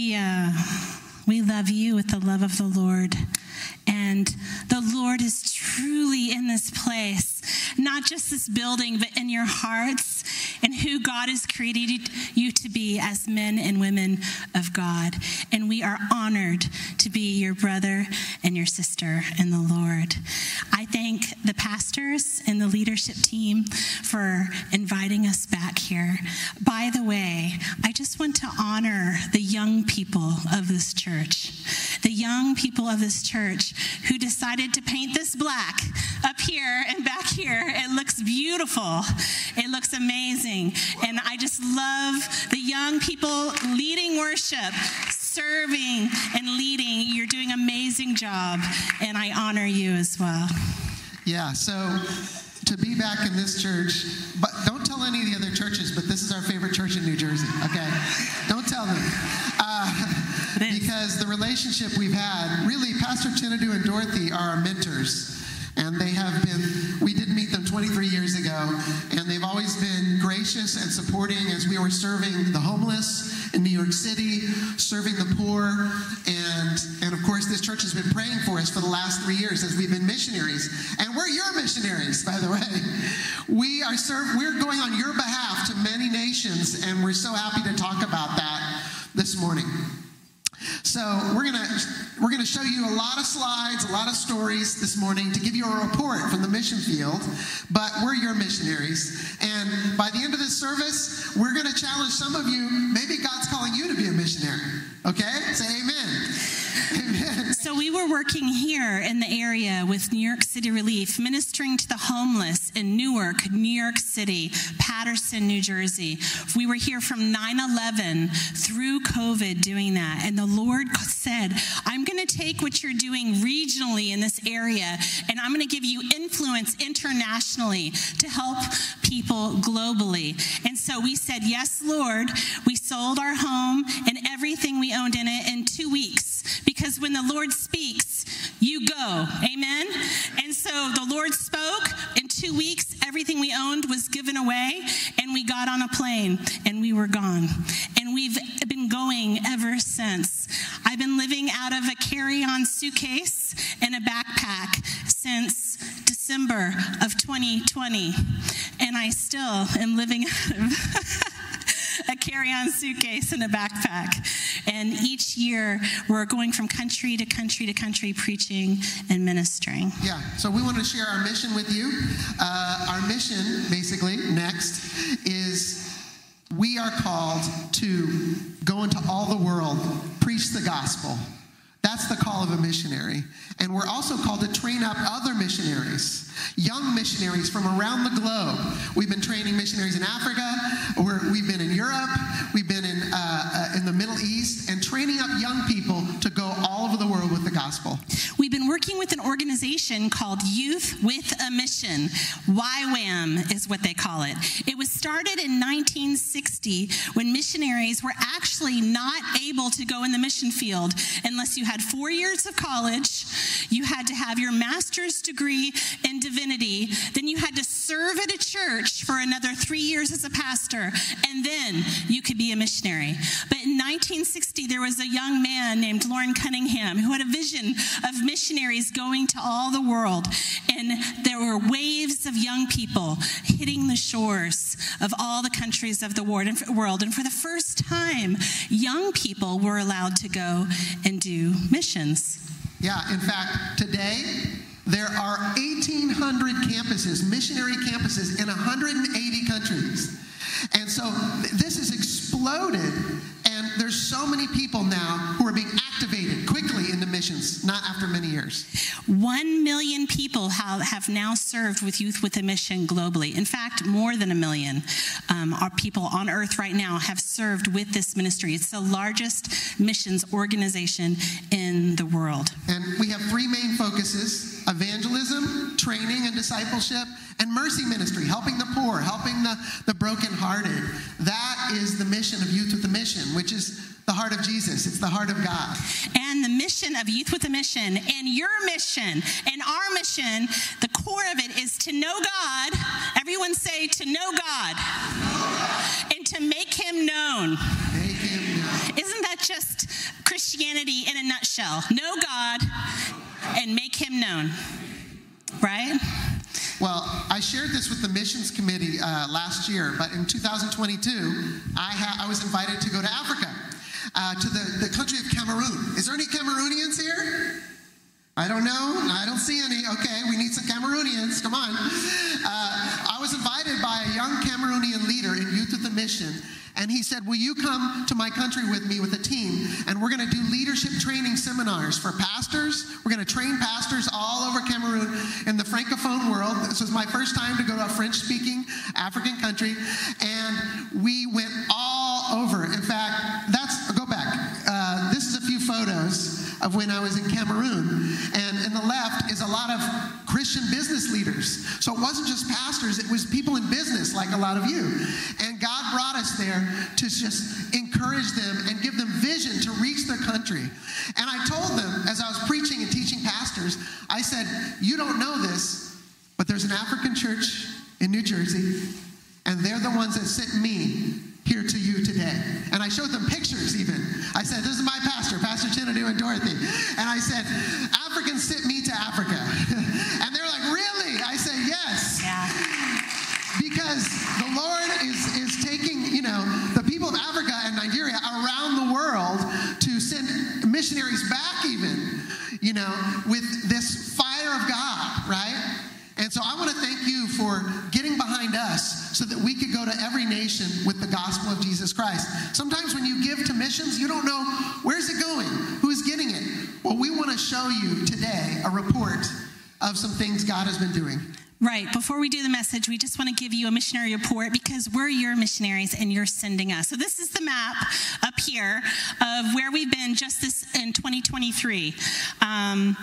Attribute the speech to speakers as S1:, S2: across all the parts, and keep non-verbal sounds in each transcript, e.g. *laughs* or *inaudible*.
S1: We, uh, we love you with the love of the Lord. And the Lord is truly in this place, not just this building, but in your hearts and who God has created you to be as men and women of God. And we are honored to be your brother and your sister in the Lord. I thank the pastors and the leadership team for inviting us back here. By the way, I just want to honor the young people of this church. The young people of this church who decided to paint this black up here and back here. It looks beautiful. It looks amazing. And I just love the young people leading worship, serving and leading. You're doing an amazing job, and I honor you as well.
S2: Yeah, so to be back in this church, but don't tell any of the other churches, but this is our favorite church in New Jersey, okay? Don't tell them. Uh, because the relationship we've had, really, Pastor Chinadu and Dorothy are our mentors. And they have been, we did meet them 23 years ago, and they've always been gracious and supporting as we were serving the homeless in New York City, serving the poor. And, and of course, this church has been praying for us for the last three years as we've been missionaries. And we're your missionaries, by the way. We are serve, we're going on your behalf to many nations, and we're so happy to talk about that this morning. So we're gonna we're gonna show you a lot of slides, a lot of stories this morning to give you a report from the mission field. But we're your missionaries, and by the end of this service, we're gonna challenge some of you. Maybe God's calling you to be a missionary. Okay, say Amen.
S1: So we were working here in the area with New York City Relief, ministering to the homeless in Newark, New York City, Paterson, New Jersey. We were here from 9/11 through COVID doing that, and the Lord said, "I'm going to take what you're doing regionally in this area, and I'm going to give you influence internationally to help people globally." And so we said, "Yes, Lord." We sold our home and everything we owned in it in two weeks because when the Lord speaks, you go. Amen. And so the Lord spoke. In two weeks, everything we owned was given away, and we got on a plane and we were gone. And we've been going ever since. I've been living out of a carry on suitcase and a backpack since December of 2020. And I still am living *laughs* out of. a carry on suitcase and a backpack. And each year, we're going from country to country to country preaching and ministering.
S2: Yeah, so we want to share our mission with you. Uh, our mission, basically, next, is we are called to go into all the world, preach the gospel. That's the call of a missionary. And we're also called to train up other missionaries, young missionaries from around the globe. We've been training missionaries in Africa, we have been in Europe, we've been in, uh, uh, in the Middle East, and training up young people to go all over the world with the gospel.
S1: We've been working with an organization called Youth with a Mission. YWAM is what they call it. It was started in 1960 when missionaries were actually not able to go in the mission field unless you had four years of college, you had to have your master's degree in divinity, then you had to serve at a church for another three years as a pastor, and then you could be a missionary. But in 1960, there was a young man named Loren Cunningham who had a vision of missionaries going to all the world, and there were waves of young people hitting the shores of all the countries of the world. And for the first time, young people were allowed to go and do missions.
S2: Yeah, in fact, today there are 1,800 campuses, missionary campuses in 180 countries. And so this has exploded, and there's so many people now who are being missions, not after many years.
S1: One million people have, have now served with Youth with a Mission globally. In fact, more than a million um, are people on earth right now have served with this ministry. It's the largest missions organization in the world.
S2: And we have three main focuses evangelism, training and discipleship, and mercy ministry, helping the poor, helping the, the brokenhearted. That is the mission of Youth with a Mission, which is the heart of Jesus. It's the heart of God.
S1: And the mission of Youth with a Mission and your mission and our mission, the core of it is to know God. Everyone say to know God and to make him known.
S2: Make him known.
S1: Isn't that just Christianity in a nutshell know God and make him known. Right?
S2: Well, I shared this with the missions committee uh, last year, but in 2022, I, ha- I was invited to go to Africa, uh, to the, the country of Cameroon. Is there any Cameroonians here? I don't know. I don't see any. Okay, we need some Cameroonians. Come on. Uh, I was invited by a young Cameroonian leader in Youth with a Mission and he said, Will you come to my country with me with a team? And we're going to do leadership training seminars for pastors. We're going to train pastors all over Cameroon in the Francophone world. This was my first time to go to a French speaking African country. And we went all over. In fact, that's, go back. Uh, this is a few photos of when I was in Cameroon. And in the left is a lot of Christian business leaders. So it wasn't just pastors, it was people in business like a lot of you. And God brought us there to just encourage them and give them vision to reach their country. And I told them, as I was preaching and teaching pastors, I said, You don't know this, but there's an African church in New Jersey, and they're the ones that sent me here to you today. And I showed them pictures even. I said, This is my pastor, Pastor Chinadu and Dorothy. And I said, Africans sent me to Africa. *laughs* and they're like, Really? I said, Yes.
S1: Yeah.
S2: Because the Lord is, is taking, you know, the people of Africa and Nigeria around the world to send missionaries back, even, you know, with this fire of God, right? And so I want to thank you for getting behind us so that we could go to every nation with the gospel of Jesus Christ. Sometimes when you give to missions, you don't know where's it going? Who's getting it? Well, we want to show you today a report of some things God has been doing.
S1: Right. Before we do the message, we just want to give you a missionary report because we're your missionaries and you're sending us. So this is the map up here of where we've been just this in 2023. Um,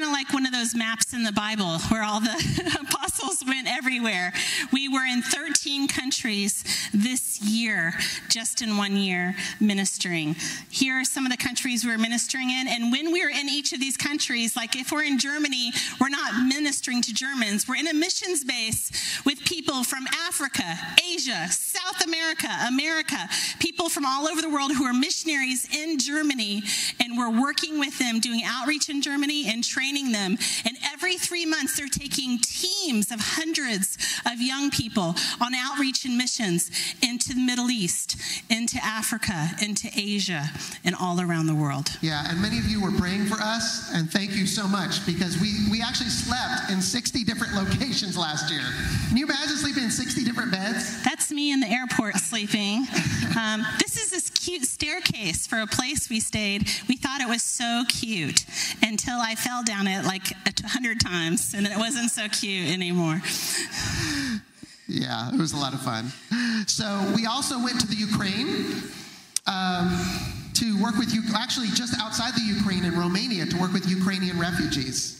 S1: kind of like one of those maps in the Bible where all the *laughs* apostles went everywhere. We were in 13 countries this year, just in one year, ministering. Here are some of the countries we're ministering in. And when we're in each of these countries, like if we're in Germany, we're not ministering to Germans we're in a missions base with people from Africa, Asia, South America, America, people from all over the world who are missionaries in Germany, and we're working with them, doing outreach in Germany and training them. And every three months, they're taking teams of hundreds of young people on outreach and missions into the Middle East, into Africa, into Asia, and all around the world.
S2: Yeah, and many of you were praying for us, and thank you so much because we, we actually slept in 60 different *laughs* locations last year. Can you imagine sleeping in 60 different beds?
S1: That's me in the airport sleeping. Um, this is this cute staircase for a place we stayed. We thought it was so cute until I fell down it like a hundred times, and it wasn't so cute anymore.
S2: Yeah, it was a lot of fun. So we also went to the Ukraine. Um, to work with you, actually, just outside the Ukraine in Romania, to work with Ukrainian refugees.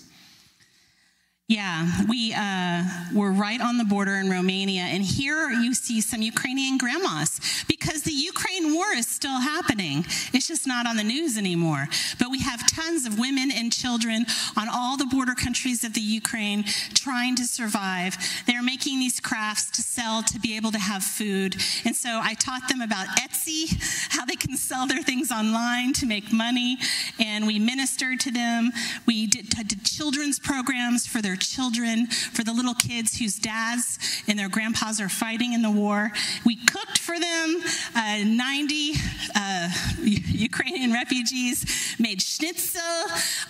S1: Yeah, we uh, were right on the border in Romania, and here you see some Ukrainian grandmas because the Ukraine war is still happening. It's just not on the news anymore. But we have tons of women and children on all the border countries of the Ukraine trying to survive. They're making these crafts to sell to be able to have food. And so I taught them about Etsy, how they can sell their things online to make money, and we ministered to them. We did, did children's programs for their children, for the little kids whose dads and their grandpas are fighting in the war. We cooked for them. Uh, 90 uh, *laughs* Ukrainian refugees made schnitzel.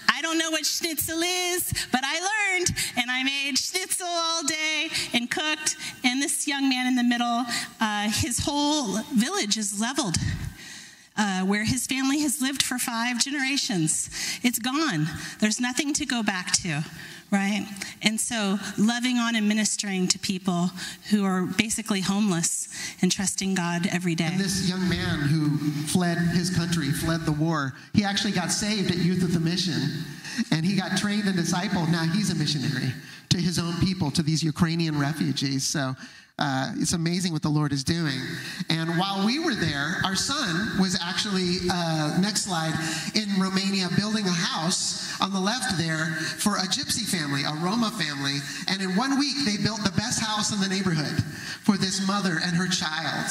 S1: I don't know what schnitzel is, but I learned, and I made schnitzel all day and cooked. And this young man in the middle, uh, his whole village is leveled. Uh, where his family has lived for five generations. It's gone. There's nothing to go back to right? And so loving on and ministering to people who are basically homeless and trusting God every day.
S2: And this young man who fled his country, fled the war, he actually got saved at Youth of the Mission and he got trained and discipled. Now he's a missionary to his own people, to these Ukrainian refugees. So uh, it's amazing what the Lord is doing. And while we were there, our son was actually, uh, next slide, in Romania building a house on the left there for a gypsy family, a Roma family. And in one week, they built the best house in the neighborhood for this mother and her child.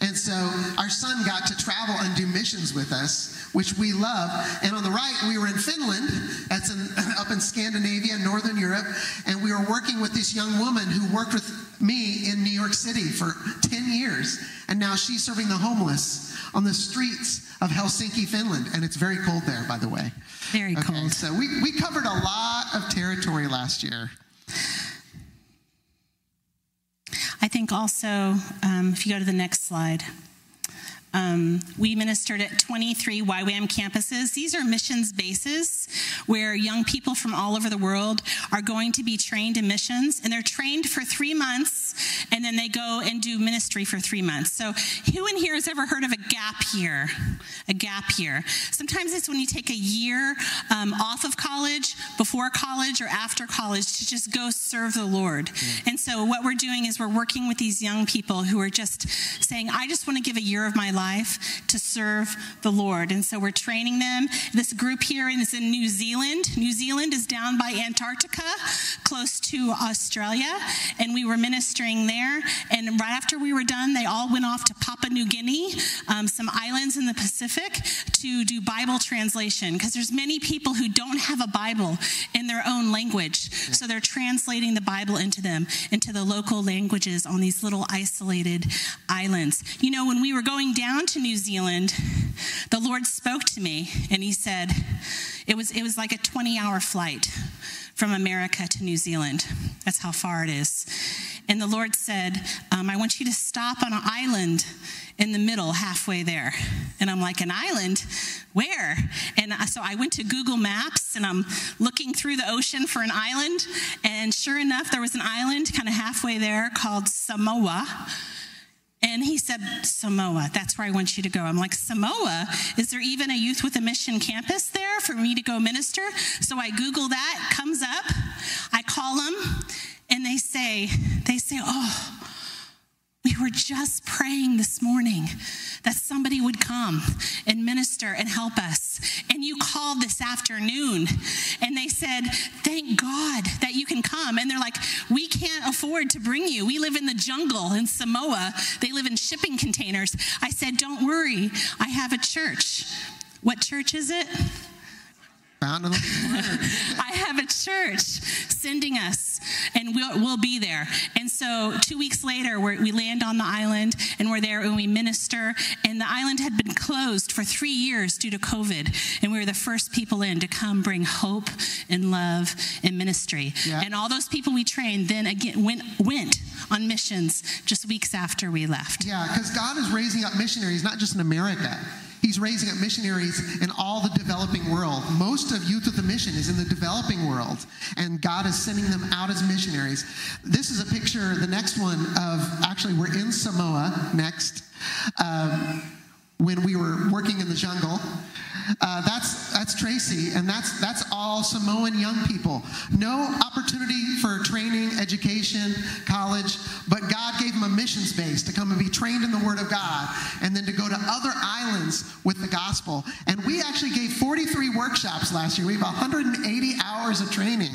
S2: And so our son got to travel and do missions with us, which we love. And on the right, we were in Finland, that's in, *laughs* up in Scandinavia, Northern Europe, and we were working with this young woman who worked with me in New York City for 10 years. And now she's serving the homeless on the streets of Helsinki, Finland. And it's very cold there, by the way.
S1: Very
S2: Okay,
S1: cold.
S2: So we, we covered a lot of territory last year.
S1: I think also, um, if you go to the next slide, um, we ministered at 23 YWAM campuses. These are missions bases where young people from all over the world are going to be trained in missions, and they're trained for three months, and then they go and do ministry for three months. So, who in here has ever heard of a gap year? A gap year. Sometimes it's when you take a year um, off of college, before college, or after college to just go serve the Lord. And so, what we're doing is we're working with these young people who are just saying, I just want to give a year of my life to serve the Lord. And so, we're training them. This group here is in New Zealand. New Zealand is down by Antarctica, close to Australia. And we were ministering there. And right after we were done, they all went off to Papua New Guinea, um, some islands in the Pacific, to do Bible translation. Because there's many people who don't have a Bible in their own language. So they're translating the Bible into them, into the local languages on these little isolated islands. You know, when we were going down to New Zealand, the Lord spoke to me and he said, it was, it was like a 20 hour flight from America to New Zealand. That's how far it is. And the Lord said, um, I want you to stop on an island in the middle, halfway there. And I'm like, an island? Where? And so I went to Google Maps and I'm looking through the ocean for an island. And sure enough, there was an island kind of halfway there called Samoa. And he said, Samoa, that's where I want you to go. I'm like, Samoa? Is there even a youth with a mission campus there for me to go minister? So I Google that, comes up. I call them, and they say, they say, oh, we were just praying this morning that somebody would come and minister and help us. And you called this afternoon and they said, Thank God that you can come. And they're like, We can't afford to bring you. We live in the jungle in Samoa, they live in shipping containers. I said, Don't worry, I have a church. What church is it?
S2: Found in the Word. *laughs*
S1: I have a church sending us, and we'll, we'll be there. And so, two weeks later, we're, we land on the island, and we're there and we minister. And the island had been closed for three years due to COVID, and we were the first people in to come bring hope and love and ministry.
S2: Yeah.
S1: And all those people we trained then again went went on missions just weeks after we left.
S2: Yeah, because God is raising up missionaries, not just in America. He's raising up missionaries in all the developing world. Most of Youth with a Mission is in the developing world, and God is sending them out as missionaries. This is a picture, the next one, of actually, we're in Samoa next. Um, when we were working in the jungle. Uh, that's that's Tracy, and that's that's all Samoan young people. No opportunity for training, education, college, but God gave them a mission space to come and be trained in the Word of God, and then to go to other islands with the gospel. And we actually gave 43 workshops last year. We have 180 hours of training,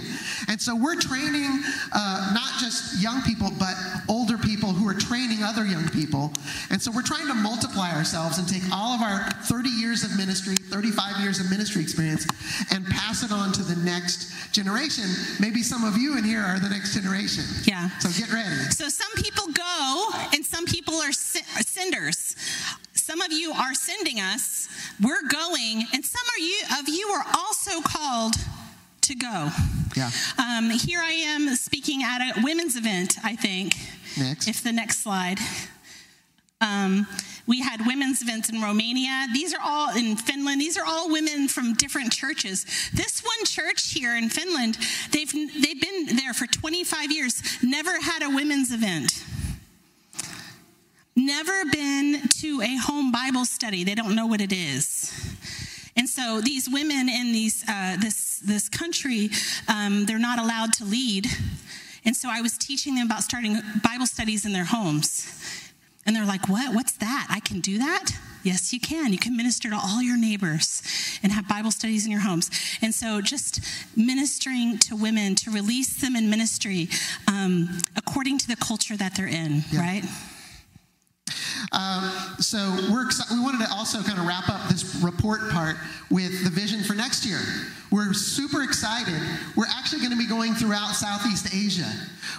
S2: and so we're training uh, not just young people, but older people who are training other young people. And so we're trying to multiply ourselves and take all of our 30 years of ministry, 35 years of ministry experience, and pass it on to the next generation. Maybe some of you in here are the next generation.
S1: Yeah.
S2: So get ready.
S1: So some people go and some people are sen- senders. Some of you are sending us. We're going, and some are you of you are also called to go.
S2: Yeah.
S1: Um, here I am speaking at a women's event. I think.
S2: Next.
S1: If the next slide. Um, we had women's events in Romania. These are all in Finland. These are all women from different churches. This one church here in Finland, they've they've been there for 25 years. Never had a women's event. Never been to a home Bible study. They don't know what it is. And so these women in these uh, this this country, um, they're not allowed to lead. And so I was teaching them about starting Bible studies in their homes. And they're like, What? What's that? I can do that? Yes, you can. You can minister to all your neighbors and have Bible studies in your homes. And so, just ministering to women to release them in ministry um, according to the culture that they're in, yeah. right?
S2: Um, so we're we wanted to also kind of wrap up this report part with the vision for next year. We're super excited. We're actually going to be going throughout Southeast Asia.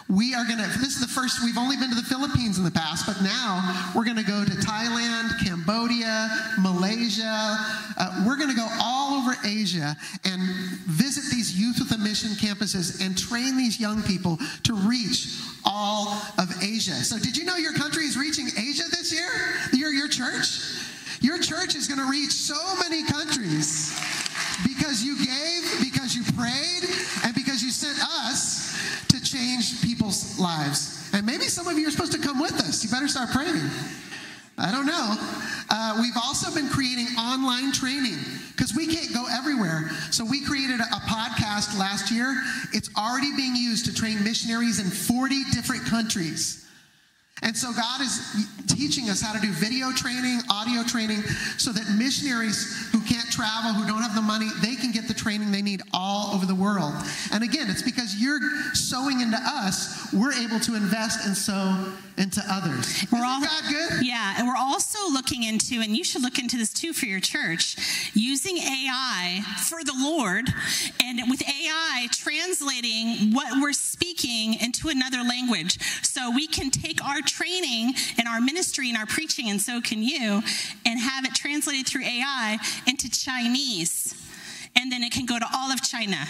S2: We are going to, this is the first, we've only been to the Philippines in the past, but now we're going to go to Thailand, Cambodia, Malaysia. Uh, we're going to go all over Asia and visit these Youth with a Mission campuses and train these young people to reach all of Asia. So, did you know your country is reaching Asia this year? Your, your church? Your church is going to reach so many countries because you gave, because you prayed, and because you sent us to change people's lives. And maybe some of you are supposed to come with us. You better start praying. I don't know. Uh, we've also been creating online training because we can't go everywhere. So we created a, a, podcast last year. It's already being used to train missionaries in 40 different countries. And so God is teaching us how to do video training, audio training, so that missionaries who can't travel, who don't have the money, they can get the training they need all over the world. And again, it's because you're sowing into us, we're able to invest and sow into others. We're all, God good?
S1: Yeah, and we're also looking into, and you should look into this too for your church, using AI for the Lord, and with AI translating what we're speaking into another language. So we can take our training and our ministry and our preaching, and so can you, and have it translated through AI into Chinese. And then it can go to all of China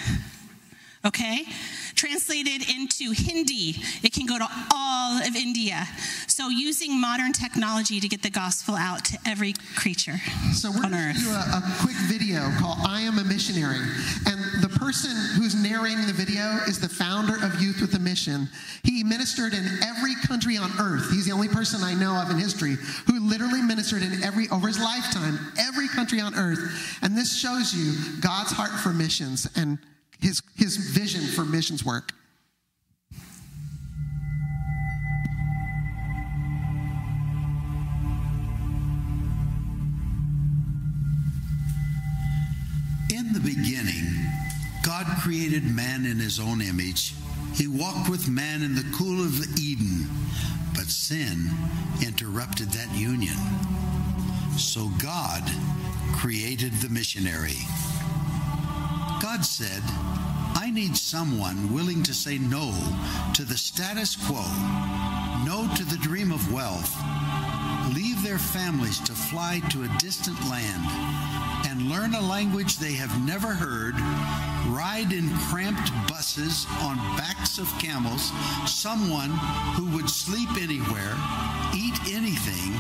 S1: okay? Translated into Hindi, it can go to all of India. So using modern technology to get the gospel out to every creature
S2: so we're
S1: on earth.
S2: do a, a quick video called "I Am a Missionary," and the person who's narrating the video is the founder of Youth with a Mission. He ministered in every country on earth. He's the only person I know of in history who literally ministered in every over his lifetime, every country on earth. And this shows you God's heart for missions and his, his vision for missions work.
S3: In the beginning, God created man in his own image. He walked with man in the cool of Eden, but sin interrupted that union. So God created the missionary. God said, need someone willing to say no to the status quo, no to the dream of wealth, leave their families to fly to a distant land and learn a language they have never heard, ride in cramped buses on backs of camels, someone who would sleep anywhere, eat anything,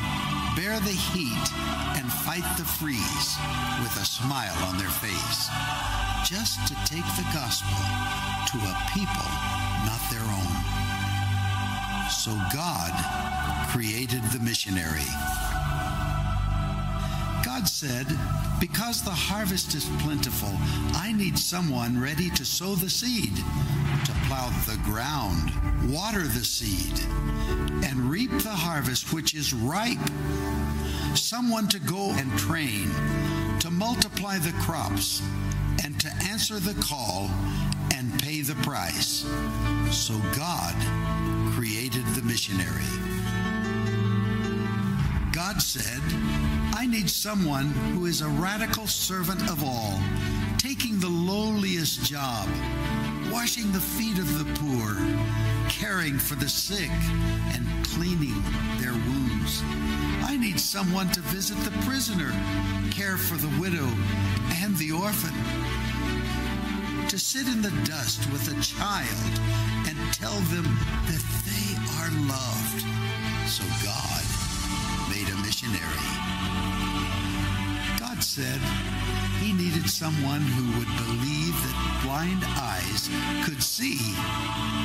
S3: bear the heat, and fight the freeze with a smile on their face just to take the gospel to a people not their own. So God created the missionary. God said, Because the harvest is plentiful, I need someone ready to sow the seed, to plow the ground, water the seed, and reap the harvest which is ripe. Someone to go and train, to multiply the crops, answer the call and pay the price. So God created the missionary. God said, I need someone who is a radical servant of all, taking the lowliest job, washing the feet of the poor, caring for the sick, and cleaning their wounds. I need someone to visit the prisoner, care for the widow and the orphan, to sit in the dust with a child and tell them that they are loved. So God made a missionary. God said he needed someone who would believe that blind eyes could see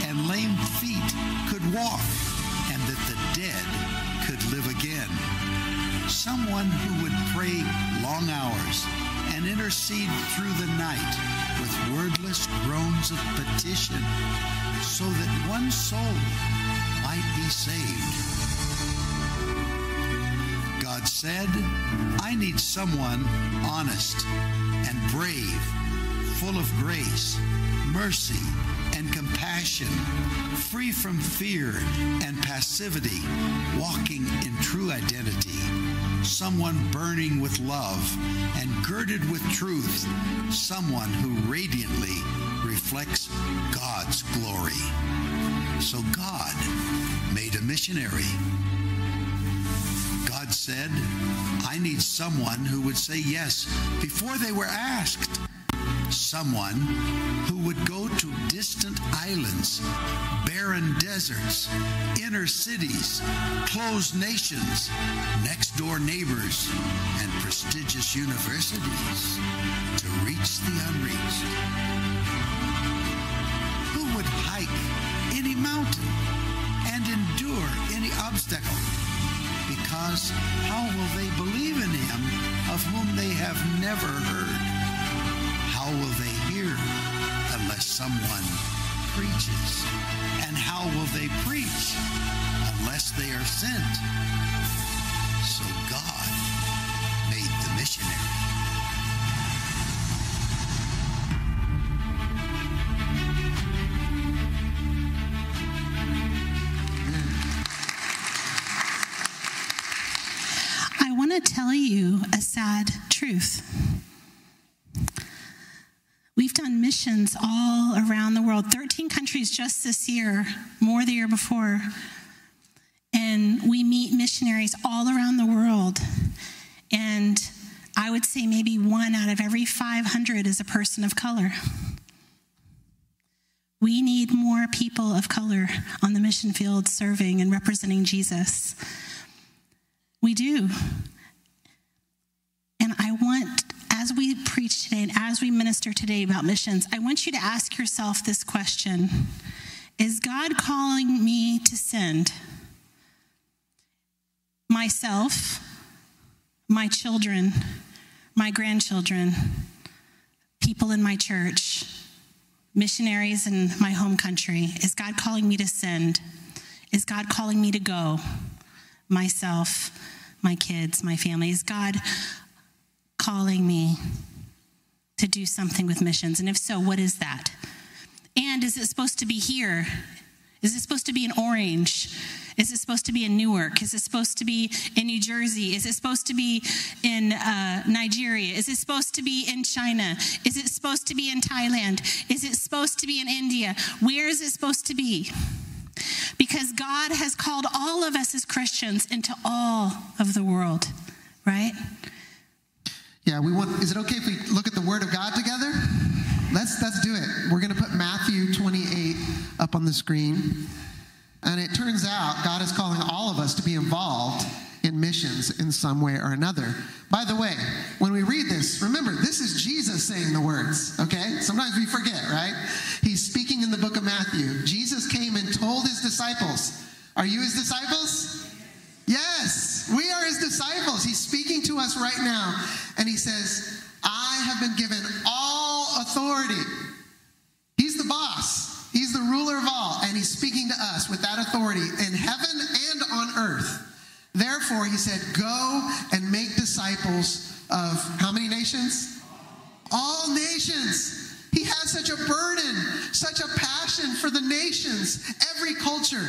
S3: and lame feet could walk and that the dead could live again. Someone who would pray long hours and intercede through the night with wordless groans of petition. so that one soul might be saved. God said, I need someone honest and brave, full of grace, mercy, and compassion, free from fear and passivity, walking in true identity, someone burning with love and girded with truth, someone who radiantly reflects God's glory. So God made a missionary. God said, I need someone who would say yes before they were asked someone who would go to distant islands, barren deserts, inner cities, closed nations, next door neighbors, and prestigious universities to reach the unreached. Who would hike any mountain and endure any obstacle? Because how will they believe in him of whom they have never heard? How will they hear unless someone preaches? And how will they preach unless they are sent? So God made the missionary.
S1: I want to tell you a sad truth. We've done missions all around the world, 13 countries just this year, more the year before. And we meet missionaries all around the world. And I would say maybe one out of every 500 is a person of color. We need more people of color on the mission field serving and representing Jesus. We do. And I want, as we preach today and as we minister today about missions, I want you to ask yourself this question Is God calling me to send myself, my children, my grandchildren, people in my church, missionaries in my home country? Is God calling me to send? Is God calling me to go? Myself, my kids, my family. Is God calling me to do something with missions? And if so, what is that? And is it supposed to be here? Is it supposed to be in Orange? Is it supposed to be in Newark? Is it supposed to be in New Jersey? Is it supposed to be in uh, Nigeria? Is it supposed to be in China? Is it supposed to be in Thailand? Is it supposed to be in India? Where is it supposed to be? Because God has called all of us as Christians into all of the world, right?
S2: Yeah, we want. Is it okay if we look at the Word of God together? Let's let's do it. We're going to put Matthew 28 up on the screen, and it turns out God is calling all of us to be involved in missions in some way or another. By the way, when we read this, remember this is Jesus saying the words. Okay, sometimes we forget, right? He's speaking in the book of Matthew. Jesus came and told his disciples, "Are you his disciples?" Yes, we are his disciples. He's speaking to us right now, and he says, I have been given all authority. He's the boss, he's the ruler of all, and he's speaking to us with that authority in heaven and on earth. Therefore, he said, Go and make disciples of how many nations? All nations. He has such a burden, such a passion for the nations, every culture.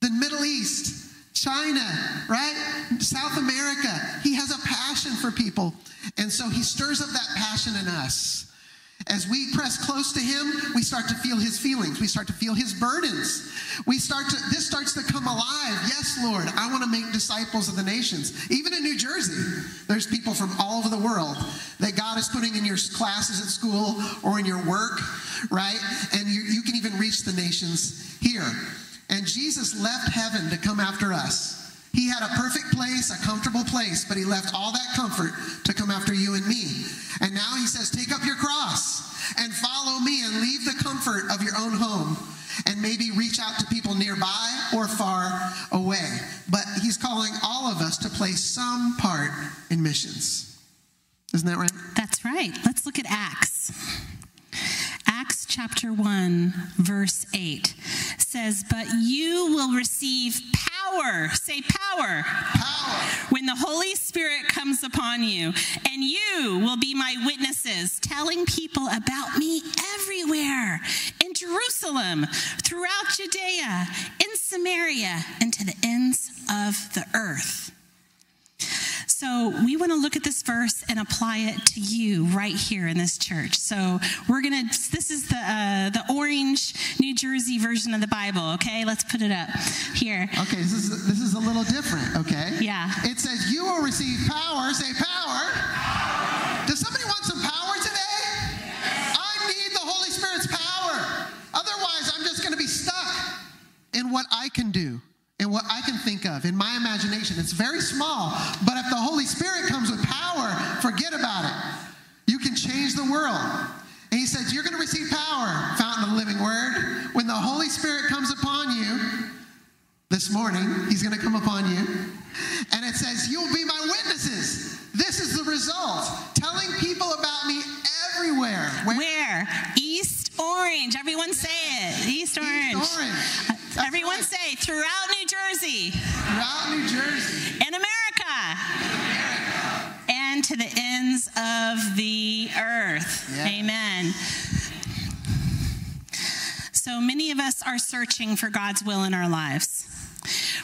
S2: The Middle East, China, right? South America. He has a passion for people. And so he stirs up that passion in us. As we press close to him, we start to feel his feelings. We start to feel his burdens. We start to, this starts to come alive. Yes, Lord, I want to make disciples of the nations. Even in New Jersey, there's people from all over the world that God is putting in your classes at school or in your work, right? And you, you can even reach the nations here. And Jesus left heaven to come after us. He had a perfect place, a comfortable place, but he left all that comfort to come after you and me. And now he says, Take up your cross and follow me and leave the comfort of your own home and maybe reach out to people nearby or far away. But he's calling all of us to play some part in missions. Isn't that right?
S1: That's right. Let's look at Acts. Acts chapter 1, verse 8 says, But you will receive power. Say power.
S2: Power.
S1: When the Holy Spirit comes upon you, and you will be my witnesses, telling people about me everywhere in Jerusalem, throughout Judea, in Samaria, and to the ends of the earth. So we want to look at this verse and apply it to you right here in this church. So we're gonna. This is the uh, the orange New Jersey version of the Bible. Okay, let's put it up here.
S2: Okay, this is this is a little different. Okay.
S1: Yeah.
S2: It says you will receive power. Say power. Does somebody want some power today? I need the Holy Spirit's power. Otherwise, I'm just going to be stuck in what I can do and what I can think of in my imagination. It's very small, but if the Holy Spirit comes with power, forget about it. You can change the world. And he says, You're going to receive power, fountain of the living word. When the Holy Spirit comes upon you, this morning, he's going to come upon you. And it says, You'll be my witnesses. This is the result. Telling people about me everywhere. Where?
S1: Where? East Orange. Everyone say it. East Orange.
S2: East Orange. That's
S1: Everyone
S2: right.
S1: say throughout New Jersey,
S2: Throughout New Jersey.
S1: in America, America. and to the ends of the earth.
S2: Yeah.
S1: Amen. So many of us are searching for God's will in our lives.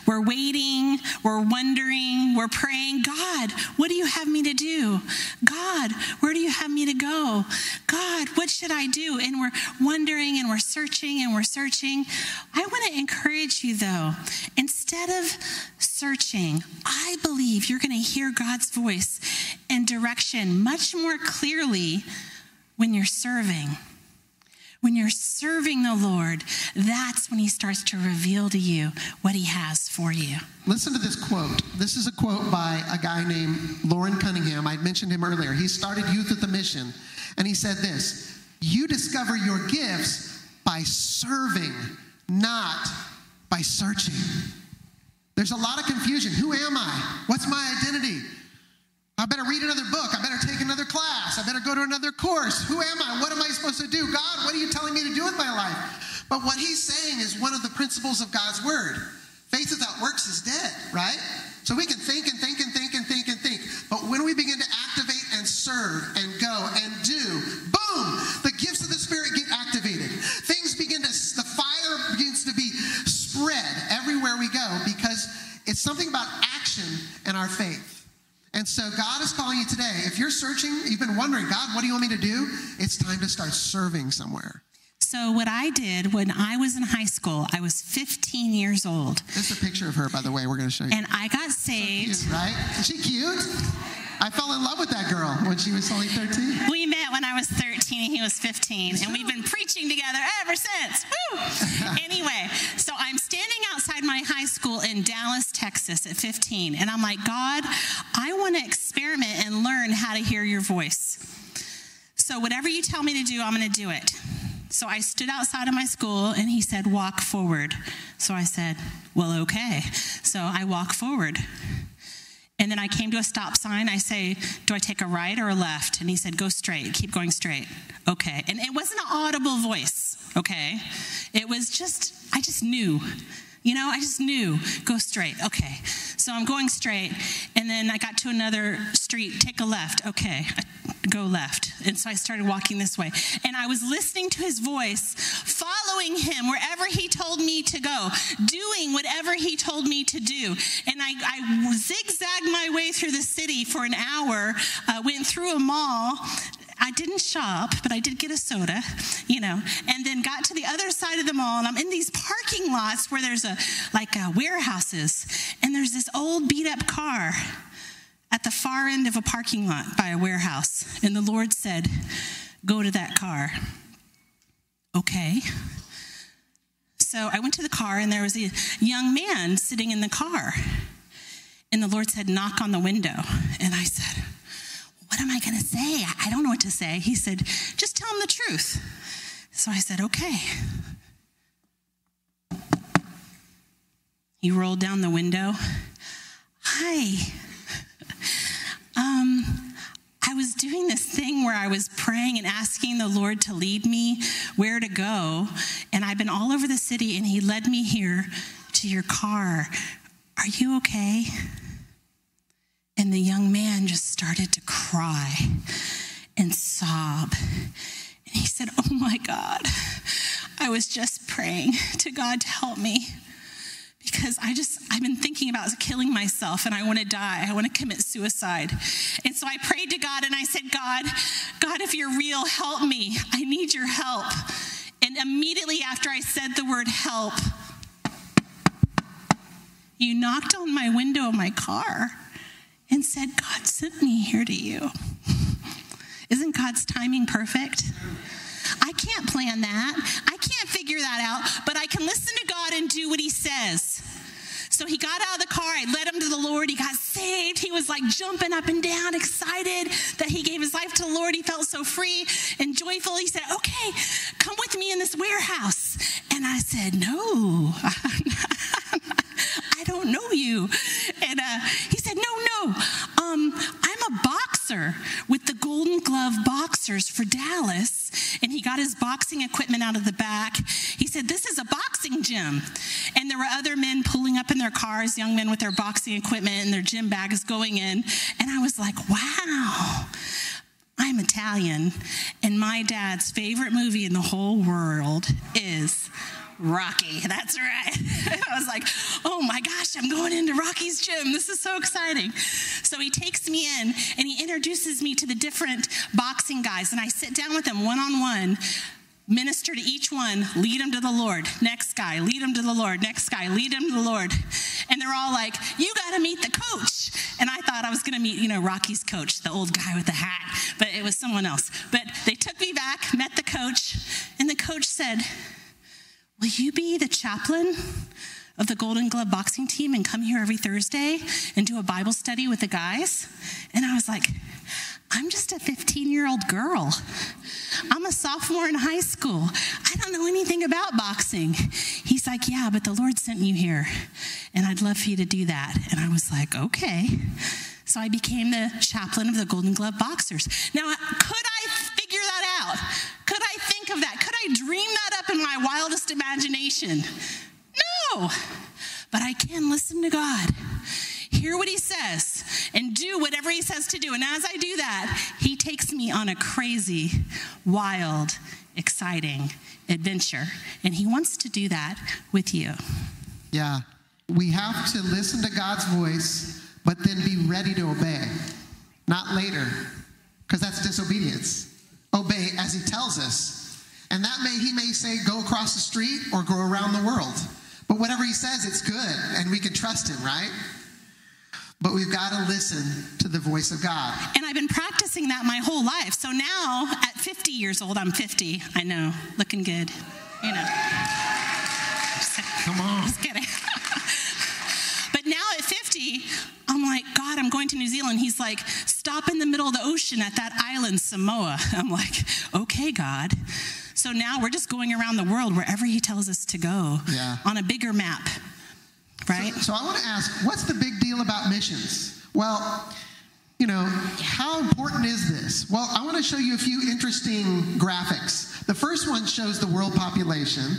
S1: We're waiting, we're wondering, we're praying, God, what do you have me to do? God, where do you have me to go? God, what should I do? And we're wondering and we're searching and we're searching. I want to encourage you though, instead of searching, I believe you're going to hear God's voice and direction much more clearly when you're serving. When you're serving the Lord, that's when He starts to reveal to you what He has for you.
S2: Listen to this quote. This is a quote by a guy named Loren Cunningham. I mentioned him earlier. He started Youth with a Mission, and he said this You discover your gifts by serving, not by searching. There's a lot of confusion. Who am I? What's my identity? I better read another book. I better take another class. I better go to another course. Who am I? What am I supposed to do? God, what are you telling me to do with my life? But what he's saying is one of the principles of God's word. Faith without works is dead, right? So we can think and think and think and think and think. But when we begin to activate and serve and go and do, boom, the gifts of the Spirit get activated. Things begin to, the fire begins to be spread everywhere we go because it's something about action and our faith. And so God is calling you today. If you're searching, you've been wondering, God, what do you want me to do? It's time to start serving somewhere.
S1: So, what I did when I was in high school, I was 15 years old,
S2: This is a picture of her, by the way, we're going to show you.
S1: and I got saved.
S2: Cute, right? Is she cute? I fell in love with that girl when she was only 13.
S1: We met when I was 13 and he was 15, and we've been preaching together ever since. Woo! *laughs* anyway, so I'm standing outside my high school in Dallas, Texas at 15, and I'm like, God, I want to experiment and learn how to hear your voice. So, whatever you tell me to do, I'm going to do it. So I stood outside of my school and he said, Walk forward. So I said, Well, okay. So I walk forward. And then I came to a stop sign. I say, Do I take a right or a left? And he said, Go straight. Keep going straight. Okay. And it wasn't an audible voice, okay? It was just, I just knew. You know, I just knew, go straight. Okay. So I'm going straight. And then I got to another street, take a left. Okay. Go left. And so I started walking this way. And I was listening to his voice, following him wherever he told me to go, doing whatever he told me to do. And I, I zigzagged my way through the city for an hour, uh, went through a mall, I didn't shop, but I did get a soda, you know, and then got to the other side of the mall, and I'm in these parking lots where there's a like uh, warehouses, and there's this old beat up car at the far end of a parking lot by a warehouse, and the Lord said, "Go to that car." Okay. So I went to the car, and there was a young man sitting in the car, and the Lord said, "Knock on the window," and I said what am I going to say? I don't know what to say. He said, just tell him the truth. So I said, okay. He rolled down the window. Hi. Um, I was doing this thing where I was praying and asking the Lord to lead me where to go. And I've been all over the city, and He led me here to your car. Are you okay? And the young man just started to cry and sob. And he said, Oh my God, I was just praying to God to help me because I just, I've been thinking about killing myself and I want to die. I want to commit suicide. And so I prayed to God and I said, God, God, if you're real, help me. I need your help. And immediately after I said the word help, you knocked on my window of my car and said, God sent me here to you. *laughs* Isn't God's timing perfect? I can't plan that. I can't figure that out, but I can listen to God and do what He says. So he got out of the car. I led him to the Lord. He got saved. He was like jumping up and down, excited that he gave his life to the Lord. He felt so free and joyful. He said, Okay, come with me in this warehouse. And I said, No, *laughs* I don't know you. And uh, he said, No, no, um, I'm a boxer with the Golden Glove Boxers for Dallas. And he got his boxing equipment out of the back. He said, This is a boxing gym. And there were other men pulling up in their cars, young men with their boxing equipment and their gym bags going in. And I was like, Wow. I'm Italian, and my dad's favorite movie in the whole world is Rocky. *laughs* That's right. I was like, oh my gosh, I'm going into Rocky's gym. This is so exciting. So he takes me in and he introduces me to the different boxing guys, and I sit down with them one on one minister to each one, lead them to the Lord. Next guy, lead them to the Lord. Next guy, lead them to the Lord. And they're all like, You got to meet the coach. And I thought I was going to meet, you know, Rocky's coach, the old guy with the hat, but it was someone else. But they took me back, met the coach, and the coach said, Will you be the chaplain of the Golden Glove boxing team and come here every Thursday and do a Bible study with the guys? And I was like, I'm just a 15 year old girl. I'm a sophomore in high school. I don't know anything about boxing. He's like, Yeah, but the Lord sent you here, and I'd love for you to do that. And I was like, Okay. So I became the chaplain of the Golden Glove Boxers. Now, could I figure that out? Could I think of that? Could I dream that in my wildest imagination? No. But I can listen to God hear what he says, and do whatever he says to do. And as I do that, he takes me on a crazy, wild, exciting adventure. And he wants to do that with you.
S2: Yeah. We have to listen to God's voice, but then be ready to obey, not later, because that's disobedience. Obey as he tells us. And that may, he may say, go across the street or go around the world. But whatever he says, it's good, and we can trust him, right? But we've got to listen to the voice of God.
S1: And I've been practicing that my whole life. So now, at 50 years old, I'm 50. I know, looking good. You know.
S2: Come on.
S1: Just kidding. *laughs* but now at 50, I'm like, God, I'm going to New Zealand. He's like, stop in the middle of the ocean at that island, Samoa. *laughs* I'm like, okay, God. So now we're just going around the world wherever He tells us to go
S2: yeah.
S1: on a bigger map right?
S2: So, so I want to ask, what's the big deal about missions? Well, you know, how important is this? Well, I want to show you a few interesting graphics. The first one shows the world population.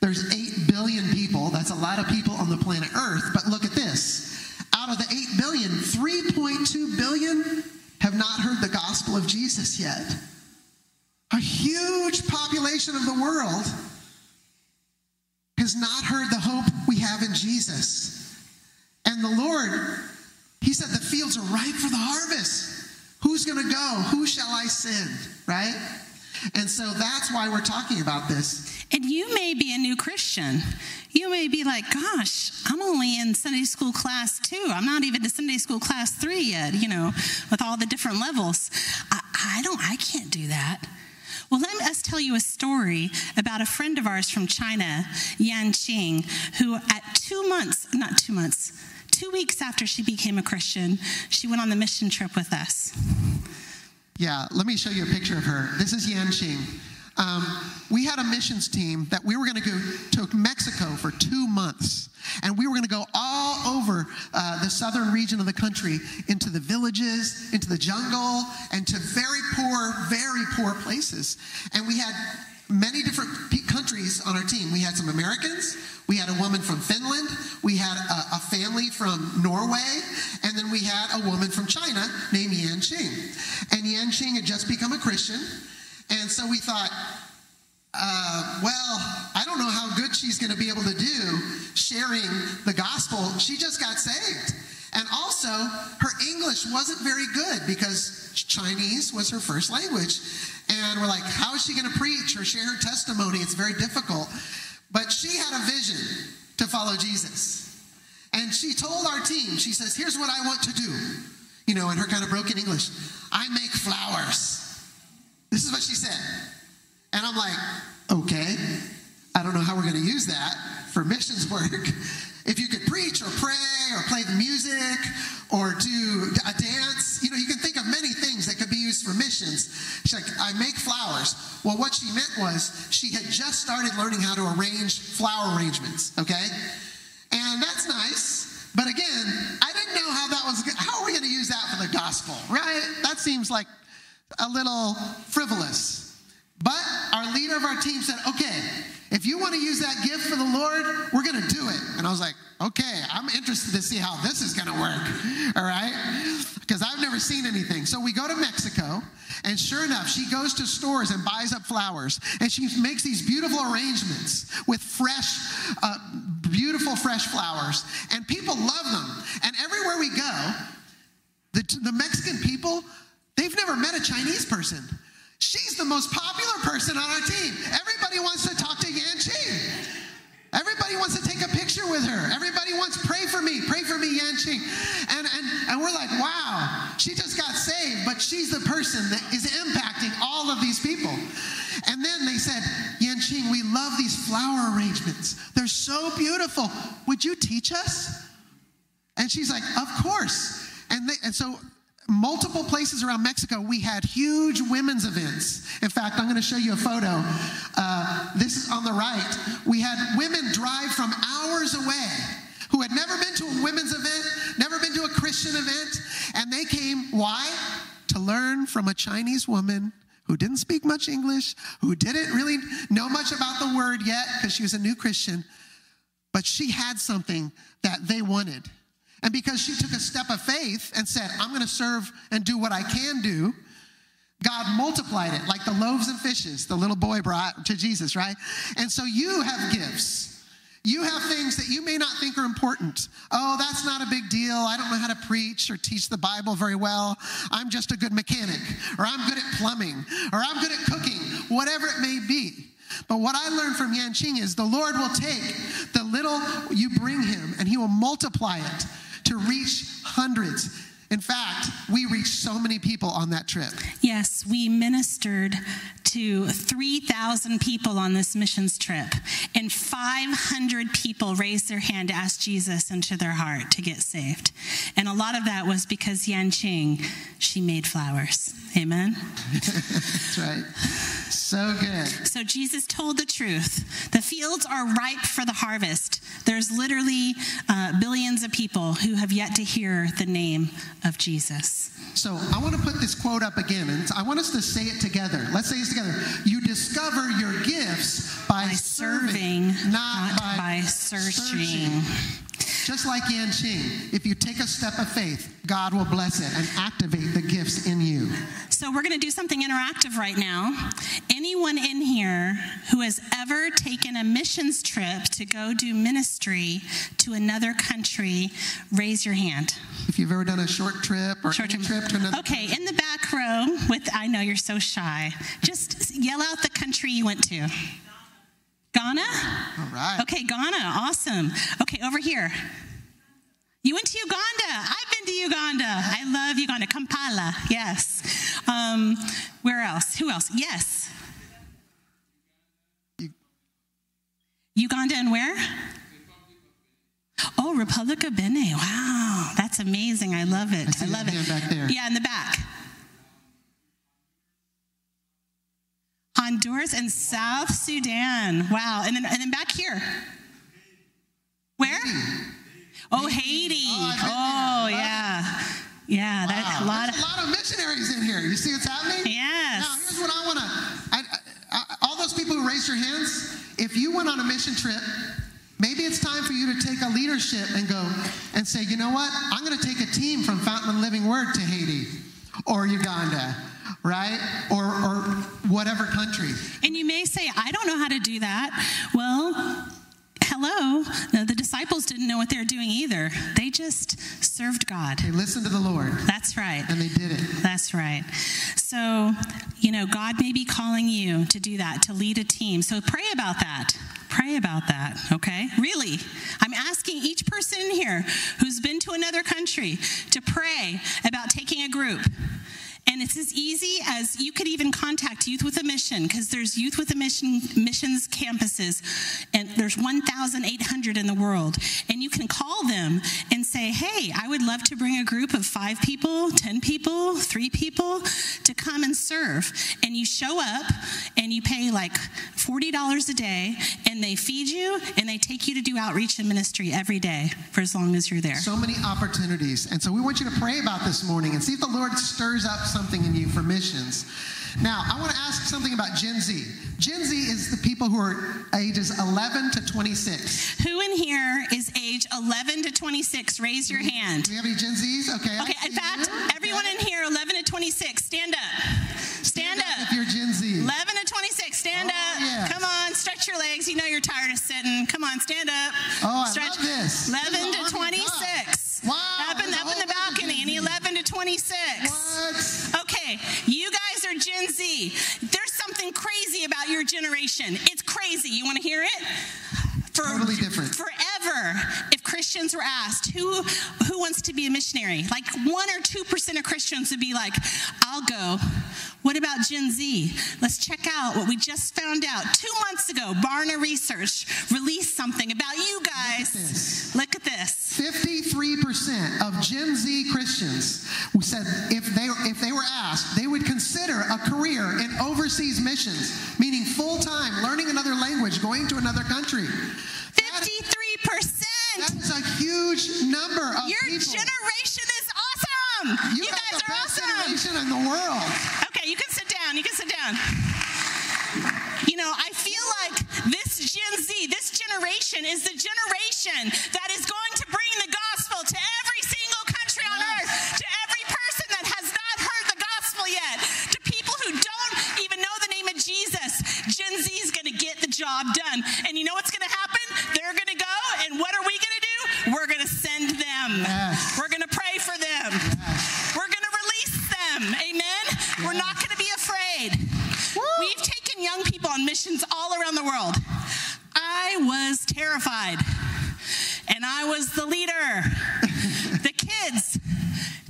S2: There's 8 billion people. That's a lot of people on the planet Earth. But look at this. Out of the 8 billion, 3.2 billion have not heard the gospel of Jesus yet. A huge population of the world has not heard the hope we have in Jesus. And the Lord, He said, the fields are ripe for the harvest. Who's going to go? Who shall I send? Right? And so that's why we're talking about this.
S1: And you may be a new Christian. You may be like, gosh, I'm only in Sunday school class two. I'm not even to Sunday school class three yet, you know, with all the different levels. I, I don't, I can't do that. Well, let us tell you a story about a friend of ours from China, Yan Qing, who at two months, not two months, two weeks after she became a Christian, she went on the mission trip with us.
S2: Yeah, let me show you a picture of her. This is Yan Qing. um, we had a missions team that we were going to go to Mexico for two months. And we were going to go all over uh, the southern region of the country into the villages, into the jungle, and to very poor, very poor places. And we had many different countries on our team. We had some Americans, we had a woman from Finland, we had a, a, family from Norway, and then we had a woman from China named Yan Qing. And Yan Qing had just become a Christian, and so we thought, uh, well, I don't know how good she's going to be able to do sharing the gospel. She just got saved. And also, her English wasn't very good because Chinese was her first language. And we're like, how is she going to preach or share her testimony? It's very difficult. But she had a vision to follow Jesus. And she told our team, she says, here's what I want to do. You know, in her kind of broken English I make flowers. This is what she said. And I'm like, okay, I don't know how we're going to use that for missions *laughs* work. If you could preach or pray or play the music or do a dance, you know, you can think of many things that could be used for missions. She's like, I make flowers. Well, what she meant was she had just started learning how to arrange flower arrangements, okay? And that's nice. But again, I didn't know how that was, how are we going to use that for the gospel, right? That seems like a little frivolous. But our leader of our team said, okay, if you want to use that gift for the Lord, we're going to do it. And I was like, okay, I'm interested to see how this is going to work. *laughs* All right? Because I've never seen anything. So we go to Mexico, and sure enough, she goes to stores and buys up flowers. And she makes these beautiful arrangements with fresh, uh, beautiful fresh flowers. And people love them. And everywhere we go, the, the Mexican people, they've never met a Chinese person. She's the most popular person on our team. Everybody wants to talk to Yan Qing. Everybody wants to take a picture with her. Everybody wants, to pray for me, pray for me, Yan Qing. And, and, and we're like, wow, she just got saved, but she's the person that is impacting all of these people. And then they said, Yan Qing, we love these flower arrangements. They're so beautiful. Would you teach us? And she's like, of course. And, they, and so multiple places around Mexico, we had huge women's events. In fact, I'm going to show you a photo. Uh, this is on the right. We had women drive from hours away who had never been to a women's event, never been to a Christian event, and they came, why? To learn from a Chinese woman who didn't speak much English, who didn't really know much about the word yet because she was a new Christian, but she had something that they wanted. And because she took a step of faith and said, I'm going to serve and do what I can do, God multiplied it like the loaves and fishes the little boy brought to Jesus, right? And so you have gifts. You have things that you may not think are important. Oh, that's not a big deal. I don't know how to preach or teach the Bible very well. I'm just a good mechanic, or I'm good at plumbing, or I'm good at cooking, whatever it may be. But what I learned from Yan Qing is the Lord will take the little you bring him and he will multiply it to reach hundreds. In fact, we reached so many people on that trip.
S1: Yes, we ministered to 3,000 people on this missions trip, and 500 people raised their hand to ask Jesus into their heart to get saved. And a lot of that was because Yan Qing, she made flowers. Amen? *laughs*
S2: That's right. So good.
S1: So Jesus told the truth. The fields are ripe for the harvest. There's literally uh, billions of people who have yet to hear the name of Jesus.
S2: So I want to put this quote up again, and I want us to say it together. Let's say it together. You discover your gifts by,
S1: by serving, serving, not, not by, by searching. searching.
S2: Just like Yan Qing, if you take a step of faith, God will bless it and activate the gifts in you.
S1: So, we're going to do something interactive right now. Anyone in here who has ever taken a missions trip to go do ministry to another country, raise your hand.
S2: If you've ever done a short trip or short trip. trip to another
S1: Okay, in the back row with I know you're so shy. Just yell out the country you went to. Ghana?
S2: All right.
S1: Okay, Ghana. Awesome. Okay, over here. You went to Uganda. I've been to Uganda. I love Uganda. Kampala. Yes. Um, where else? Who else? Yes. Uganda and where? Oh, Republic of Benin. Wow, that's amazing. I love it.
S2: I,
S1: I love it.
S2: Yeah,
S1: in the back. Honduras. And South Sudan. Wow. And then, and then back here. Where? Oh, Haiti.
S2: Oh,
S1: Oh, yeah. Yeah, that
S2: Wow,
S1: a lot
S2: there's
S1: of
S2: a lot of missionaries in here. You see what's happening?
S1: Yes.
S2: Now, here's what I want to. All those people who raised your hands, if you went on a mission trip, maybe it's time for you to take a leadership and go and say, you know what? I'm going to take a team from Fountain of Living Word to Haiti or Uganda, right? Or, or whatever country.
S1: And you may say, I don't know how to do that. Well, hello. No, the disciples didn't know what they were doing either. They just served God.
S2: They listened to the Lord
S1: That's right.
S2: and they did it.
S1: That's right. So, you know, God may be calling you to do that, to lead a team. So pray about that. Pray about that, okay? Really. I'm asking each person here who's been to another country to pray about taking a group. And it's as easy as you could even contact Youth with a Mission because there's Youth with a Mission missions campuses, and there's 1,800 in the world. And you can call them and say, "Hey, I would love to bring a group of five people, ten people, three people to come and serve." And you show up and you pay like forty dollars a day, and they feed you and they take you to do outreach and ministry every day for as long as you're there.
S2: So many opportunities. And so we want you to pray about this morning and see if the Lord stirs up something in you for missions. Now, I want to ask something about Gen Z. Gen Z is the people who are ages 11 to 26.
S1: Who in here is age 11 to 26? Raise your hand.
S2: Do we have any Gen Zs? Okay.
S1: Okay, in fact,
S2: you.
S1: everyone in here 11 to 26, stand up. Stand
S2: If
S1: up.
S2: you're Gen Z.
S1: 11 to 26, stand
S2: Oh,
S1: up.
S2: yeah.
S1: Come on, stretch your legs. You know you're tired of sitting. Come on, stand up.
S2: Oh, I
S1: stretch.
S2: love this.
S1: 11
S2: This
S1: to
S2: the army of
S1: 26.
S2: Wow,
S1: 26.
S2: What?
S1: Okay, you guys are Gen Z. There's something crazy about your generation. It's crazy. You want to hear it? For,
S2: Totally different.
S1: Forever, if Christians were asked, who, who wants to be a missionary? Like 1 or 2% of Christians would be like, I'll go. What about Gen Z? Let's check out what we just found out. Two months ago, Barna Research released something about you guys.
S2: this.
S1: Look at this.
S2: 53% of Gen Z Christians said if they, if they were asked, they would consider a career in overseas missions, meaning full time, learning another language, going to another country.
S1: 53%.
S2: that is a huge number of
S1: Your
S2: people.
S1: generation is awesome.
S2: you,
S1: You, guys are awesome.
S2: in the world.
S1: Okay, you can sit down. You can sit down. You know, I feel like this Gen Z, this generation is the generation that is going to bring the gospel to every single country on earth, to every person that has not heard the gospel yet, to people who don't even know the name of Jesus. Gen Z is going to get the job done. And you know what's going to happen? They're going to go, and what are we going to do? We're going to send them.
S2: Yes.
S1: We're going to pray for them. We're going to release them. Amen? We're not going to be afraid. We've taken young people on missions all around the world. I was terrified. And I was the leader. the kids,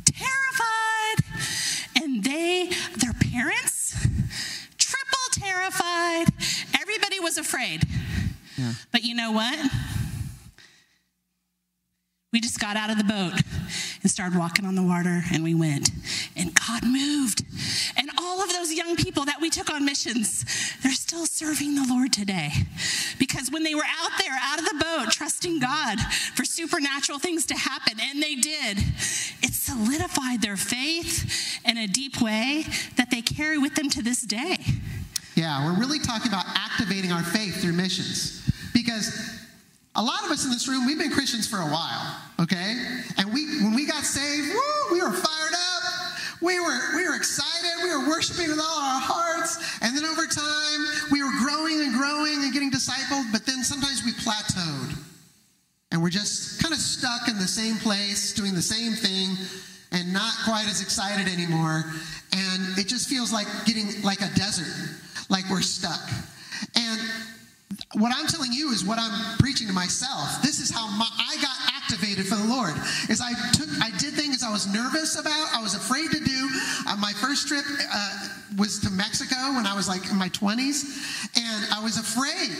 S1: terrified. And they, their parents, triple terrified. Everybody was afraid. But you know what? We just got out of the boat and started walking on the water, and we went. And God moved. And all of those young people that we took on missions, they're still serving the Lord today. Because when they were out there, out of the boat, trusting God for supernatural things to happen, and they did, it solidified their faith in a deep way that they carry with them to this day.
S2: Yeah, we're really talking about activating our faith through missions. Because a lot of us in this room, we've been Christians for a while, okay? And we when we got saved, woo, we were fired up. We were we were excited. We were worshiping with all our hearts. And then over time, we were growing and growing and getting discipled, but then sometimes we plateaued. And we're just kind of stuck in the same place, doing the same thing, and not quite as excited anymore. And it just feels like getting like a desert, like we're stuck. And what I'm telling you is what I'm preaching to myself. This is how my, I got activated for the Lord. Is I took, I did things I was nervous about, I was afraid to do. Uh, my first trip uh, was to Mexico when I was like in my 20s, and I was afraid.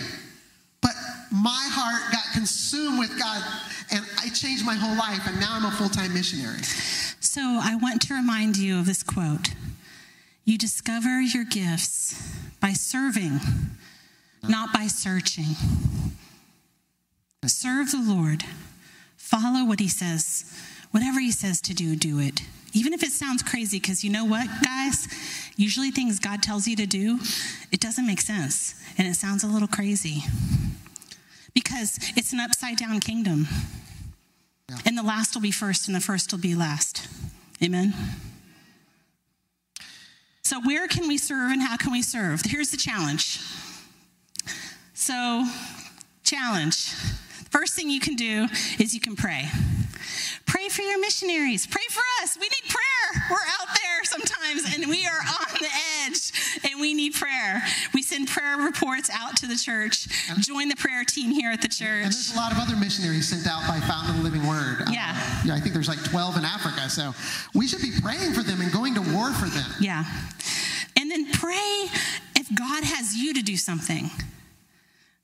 S2: But my heart got consumed with God, and I changed my whole life, and now I'm a full time missionary.
S1: So I want to remind you of this quote You discover your gifts by serving, not by searching. Serve the Lord. Follow what he says. Whatever he says to do, do it. Even if it sounds crazy, because you know what, guys? Usually things God tells you to do, it doesn't make sense. And it sounds a little crazy. Because it's an upside down kingdom. Yeah. And the last will be first, and the first will be last. Amen? So, where can we serve and how can we serve? Here's the challenge. So, challenge. First thing you can do is you can pray. Pray for your missionaries. Pray for us. We need prayer. We're out there sometimes and we are on the edge and we need prayer. We send prayer reports out to the church. Join the prayer team here at the church.
S2: And there's a lot of other missionaries sent out by Fountain of the Living Word.
S1: Yeah.
S2: Uh, yeah, I think there's like 12 in Africa. So we should be praying for them and going to war for them.
S1: Yeah. And then pray if God has you to do something.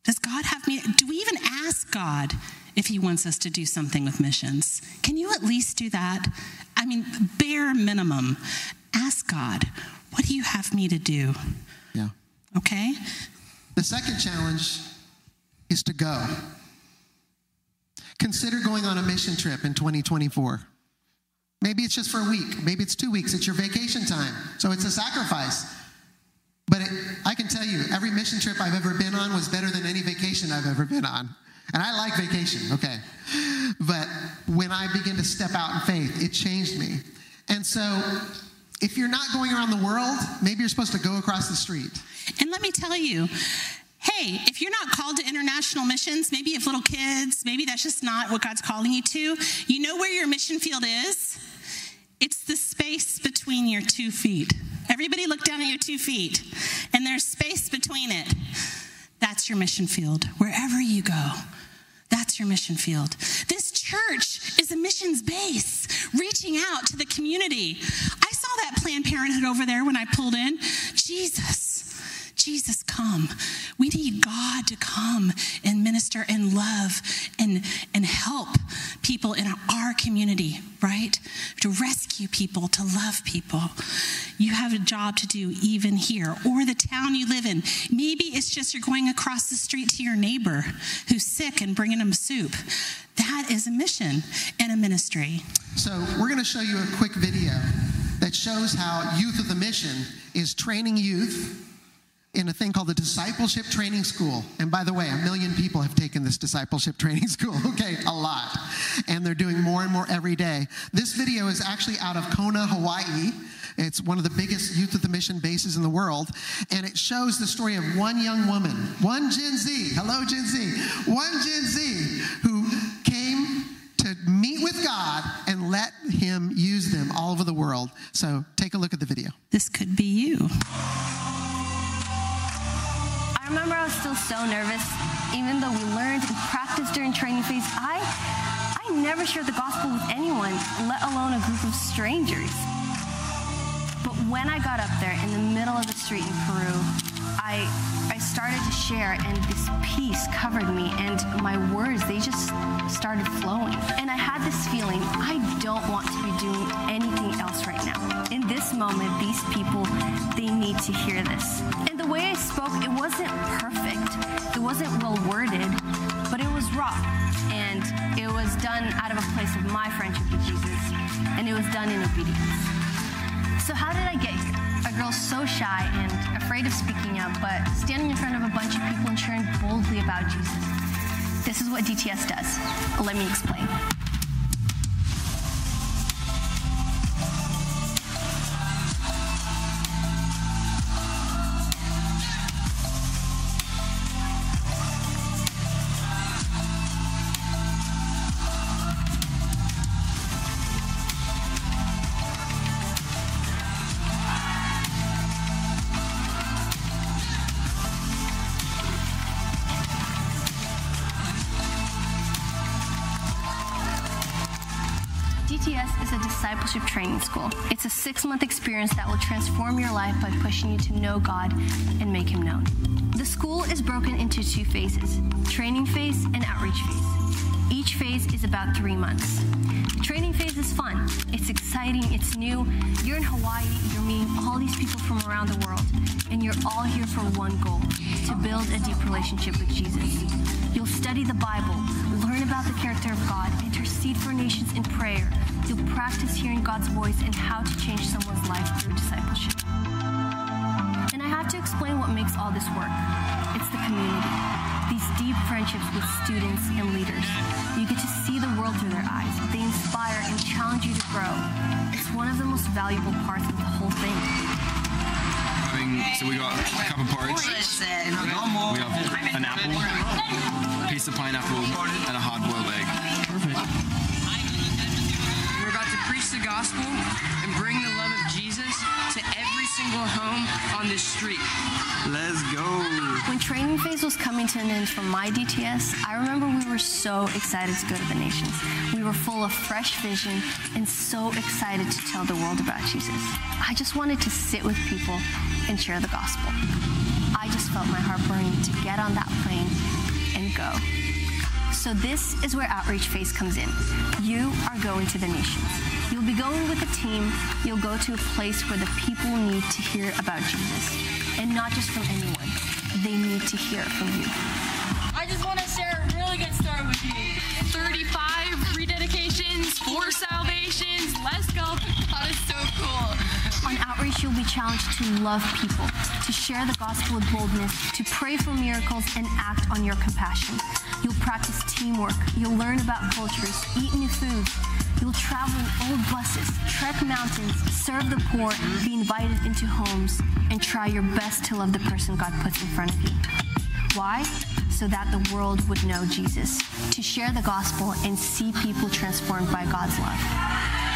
S1: Does God have me? Do we even ask God if He wants us to do something with missions? Can you at least do that? I mean, bare minimum. Ask God, what do you have me to do?
S2: Yeah.
S1: Okay?
S2: The second challenge is to go. Consider going on a mission trip in 2024. Maybe it's just for a week. Maybe it's two weeks. It's your vacation time. So it's a sacrifice. But it, I can tell you, every mission trip I've ever been on was better than any vacation I've ever been on. And I like vacation, okay. But when I began to step out in faith, it changed me. And so, if you're not going around the world, maybe you're supposed to go across the street.
S1: And let me tell you, hey, if you're not called to international missions, maybe you have little kids, maybe that's just not what God's calling you to, you know where your mission field is? It's the space between your two feet. Everybody look down at your two feet, and there's space between it. That's your mission field. Wherever you go, that's your mission field. This church is a missions base, reaching out to the community. I saw that Planned Parenthood over there when I pulled in. Jesus. Jesus, come. We need God to come and minister and love and, and help people in our community, right? To rescue people, to love people. You have a job to do even here or the town you live in. Maybe it's just you're going across the street to your neighbor who's sick and bringing them soup. That is a mission and a ministry.
S2: So, we're going to show you a quick video that shows how Youth of the Mission is training youth in a thing called the Discipleship Training School. And by the way, a million people have taken this Discipleship *laughs* Training School, okay? A lot. And they're doing more and more every day. This video is actually out of Kona, Hawaii. It's one of the biggest Youth of the Mission bases in the world. And it shows the story of one young woman, one Gen Z, hello, Gen Z, one Gen Z who came to meet with God and let Him use them all over the world. So take a look at the video.
S1: This could be you.
S4: I remember I was still so nervous, even though we learned and practiced during training phase. I, I never shared the gospel with anyone, let alone a group of strangers. But when I got up there in the middle of the street in Peru, I, I started to share, and this peace covered me, and my words, they just started flowing. And I had this feeling I don't want to be doing anything else right now. In this moment, these people, they need to hear this. And the way I spoke, it wasn't perfect, it wasn't well worded, but it was raw. And it was done out of a place of my friendship with Jesus, and it was done in obedience. So, how did I get here? A girl so shy and afraid of speaking up, but standing in front of a bunch of people and sharing boldly about Jesus. This is what DTS does. Let me explain. Discipleship training school. It's a six month experience that will transform your life by pushing you to know God and make Him known. The school is broken into two phases training phase and outreach phase. Each phase is about three months. The training phase is fun. It's exciting. It's new. You're in Hawaii. You're meeting all these people from around the world, and you're all here for one goal: to build a deep relationship with Jesus. You'll study the Bible, learn about the character of God, intercede for nations in prayer. You'll practice hearing God's voice and how to change someone's life through discipleship. And I have to explain what makes all this work. It's the community. These deep friendships with students and leaders. You get to see the world through their eyes. They inspire and challenge you to grow. It's one of the most valuable parts of the whole thing.
S5: Having, so we got a cup of porridge.
S6: Listen.
S5: We have an apple, a piece of pineapple, and a hard-boiled egg.
S6: We're about to preach the gospel and bring the love of Jesus to every single home on this street.
S5: Let's go.
S4: When training phase was coming to an end for my DTS, I remember we were so excited to go to the nations. We were full of fresh vision and so excited to tell the world about Jesus. I just wanted to sit with people and share the gospel. I just felt my heart burning to get on that plane and go. So this is where outreach phase comes in. You are going to the nations. You'll be going with a team. You'll go to a place where the people need to hear about Jesus. And not just from anyone. They need to hear it from you.
S7: I just want to share a really good story with you. 35 rededications, four salvations. Let's go. God is so cool.
S4: On outreach, you'll be challenged to love people, to share the gospel with boldness, to pray for miracles, and act on your compassion. You'll practice teamwork. You'll learn about cultures, eat new foods. You'll travel in old buses, trek mountains, serve the poor, be invited into homes, and try your best to love the person God puts in front of you. Why? So that the world would know Jesus, to share the gospel and see people transformed by God's love.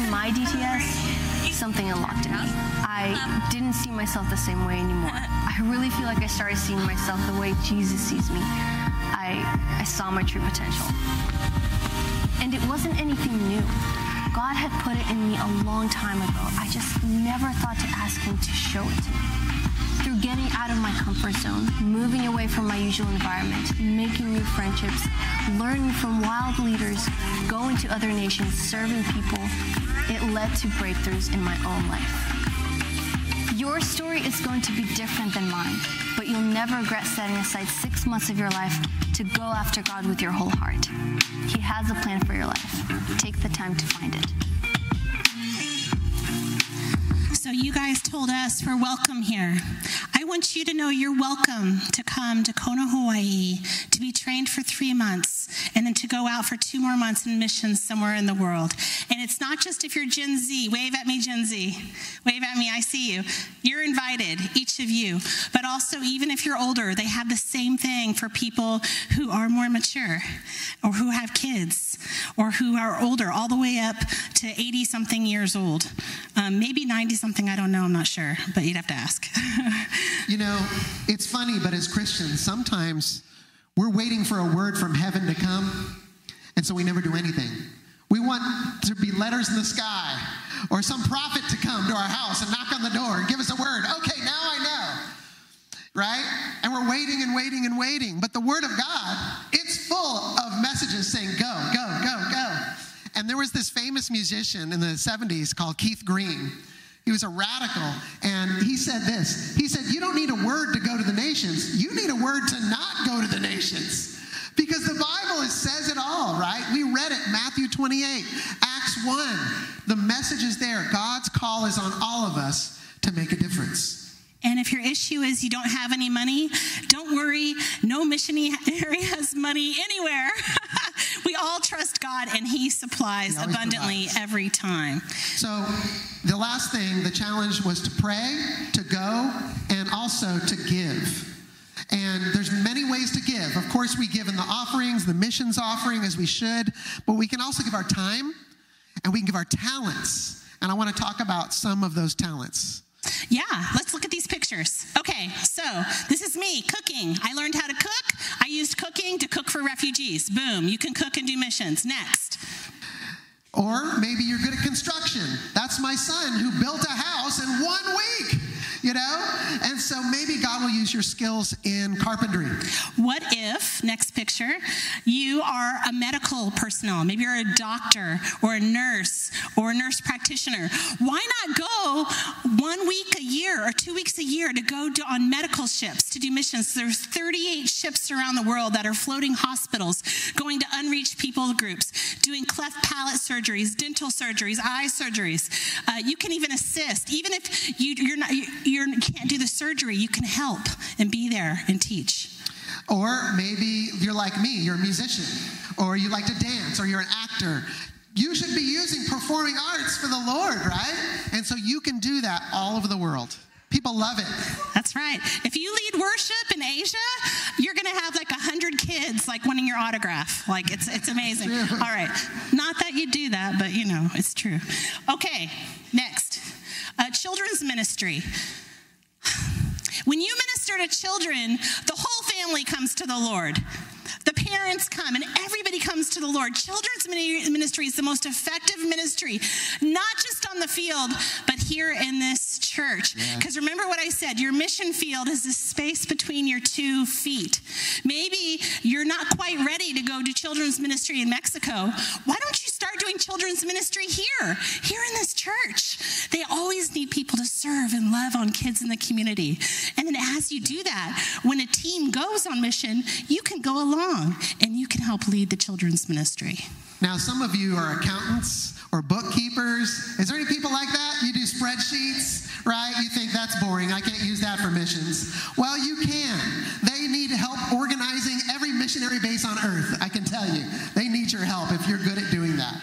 S4: During my DTS, something unlocked in me. I didn't see myself the same way anymore. I really feel like I started seeing myself the way Jesus sees me. I, I saw my true potential. And it wasn't anything new. God had put it in me a long time ago. I just never thought to ask Him to show it to me. Through getting out of my comfort zone, moving away from my usual environment, making new friendships, learning from wild leaders, going to other nations, serving people, it led to breakthroughs in my own life. Your story is going to be different than mine, but you'll never regret setting aside six months of your life to go after God with your whole heart. He has a plan for your life. Take the time to find it.
S1: So, you guys told us we're welcome here. I want you to know you're welcome to come to Kona, Hawaii, to be trained for three months, and then to go out for two more months in missions somewhere in the world. And it's not just if you're Gen Z. Wave at me, Gen Z. Wave at me, I see you. You're invited, each of you. But also, even if you're older, they have the same thing for people who are more mature, or who have kids, or who are older, all the way up to 80 something years old. Um, maybe 90 something, I don't know, I'm not sure, but you'd have to ask. *laughs*
S2: You know, it's funny, but as Christians, sometimes we're waiting for a word from heaven to come, and so we never do anything. We want to be letters in the sky or some prophet to come to our house and knock on the door and give us a word. Okay, now I know. Right? And we're waiting and waiting and waiting. But the word of God, it's full of messages saying, go, go, go, go. And there was this famous musician in the 70s called Keith Green. He was a radical, and he said this. He said, You don't need a word to go to the nations. You need a word to not go to the nations. Because the Bible says it all, right? We read it, Matthew 28, Acts 1. The message is there. God's call is on all of us to make a difference.
S1: And if your issue is you don't have any money, don't worry. No missionary *laughs* has money anywhere. *laughs* we all trust God and He supplies
S2: He
S1: abundantly
S2: provides.
S1: every time.
S2: So, the last thing, the challenge was to pray, to go, and also to give. And there's many ways to give. Of course, we give in the offerings, the missions offering, as we should, but we can also give our time and we can give our talents. And I want to talk about some of those talents.
S1: Yeah, let's look at these pictures. Okay, so this is me cooking. I learned how to cook. I used cooking to cook for refugees. Boom, you can cook and do missions. Next.
S2: Or maybe you're good at construction. That's my son who built a house in one week, you know? And so maybe God will use your skills in carpentry.
S1: What if, next picture, you are a medical personnel? Maybe you're a doctor or a nurse or a nurse practitioner. Why not go one week a year or two weeks a year to go to, on medical ships to do missions? There's 38 ships around the world that are floating hospitals, going to unreached people groups, doing cleft palate surgeries, dental surgeries, eye surgeries. Uh, you can even assist, even if you, you're not, you you're, can't do the surgery. You can help and be there and teach.
S2: Or maybe you're like me, you're a musician, or you like to dance, or you're an actor. You should be using performing arts for the Lord, right? And so you can do that all over the world. People love it.
S1: That's right. If you lead worship in Asia, you're going to have like a hundred kids like wanting your autograph. Like it's it's amazing. *laughs* All right, not that you do that, but you know it's true. Okay, next, uh, children's ministry. When you minister to children, the whole family comes to the Lord. The parents come and everybody comes to the Lord. Children's ministry is the most effective ministry, not just on the field, but here in this church. Because yeah. remember what I said your mission field is the space between your two feet. Maybe you're not quite ready to go do children's ministry in Mexico. Why don't you start doing children's ministry here, here in this church? They always need people to serve and love on kids in the community. And then as you do that, when a team goes on mission, you can go along and you can help lead the children's ministry.
S2: Now, some of you are accountants or bookkeepers. Is there any people like that? You do spreadsheets, right? You think that's boring. I can't use that for missions. Well, you can. They need help organizing every missionary base on earth, I can tell you. They need your help if you're good at doing that.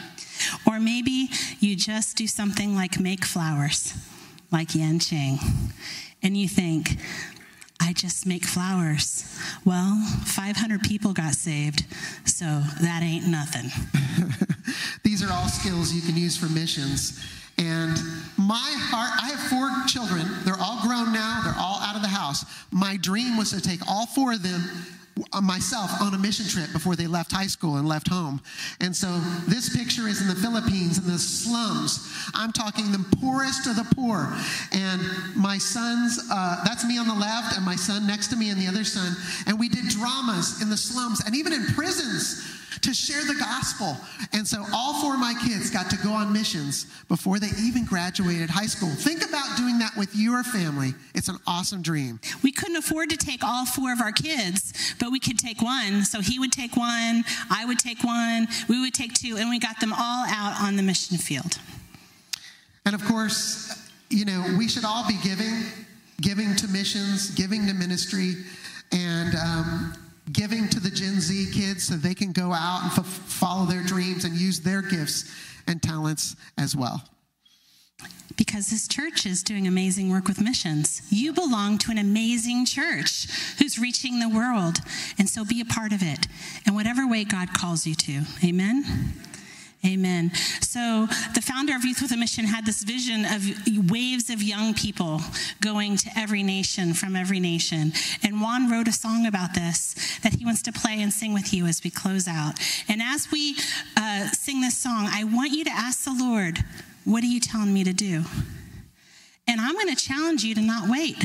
S1: Or maybe you just do something like make flowers, like Yan Qing, and you think, I just make flowers. Well, 500 people got saved, so that ain't nothing. *laughs*
S2: These are all skills you can use for missions. And my heart, I have four children. They're all grown now, they're all out of the house. My dream was to take all four of them myself on a mission trip before they left high school and left home. And so this picture is in the Philippines in the slums. I'm talking the poorest of the poor. And my sons, uh, that's me on the left, and my son next to me, and the other son. And we did dramas in the slums and even in prisons to share the gospel. And so all four of my kids got to go on missions before they even graduated high school. Think about doing that with your family. It's an awesome dream.
S1: We couldn't afford to take all four of our kids, but we could take one. So he would take one, I would take one, we would take two, and we got them all out on the mission field.
S2: And of course, you know, we should all be giving, giving to missions, giving to ministry. And um, giving to the Gen Z kids so they can go out and f- follow their dreams and use their gifts and talents as well.
S1: Because this church is doing amazing work with missions. You belong to an amazing church who's reaching the world. And so be a part of it in whatever way God calls you to. Amen? Amen. So, the founder of Youth with a Mission had this vision of waves of young people going to every nation from every nation. And Juan wrote a song about this that he wants to play and sing with you as we close out. And as we uh, sing this song, I want you to ask the Lord, What are you telling me to do? And I'm going to challenge you to not wait.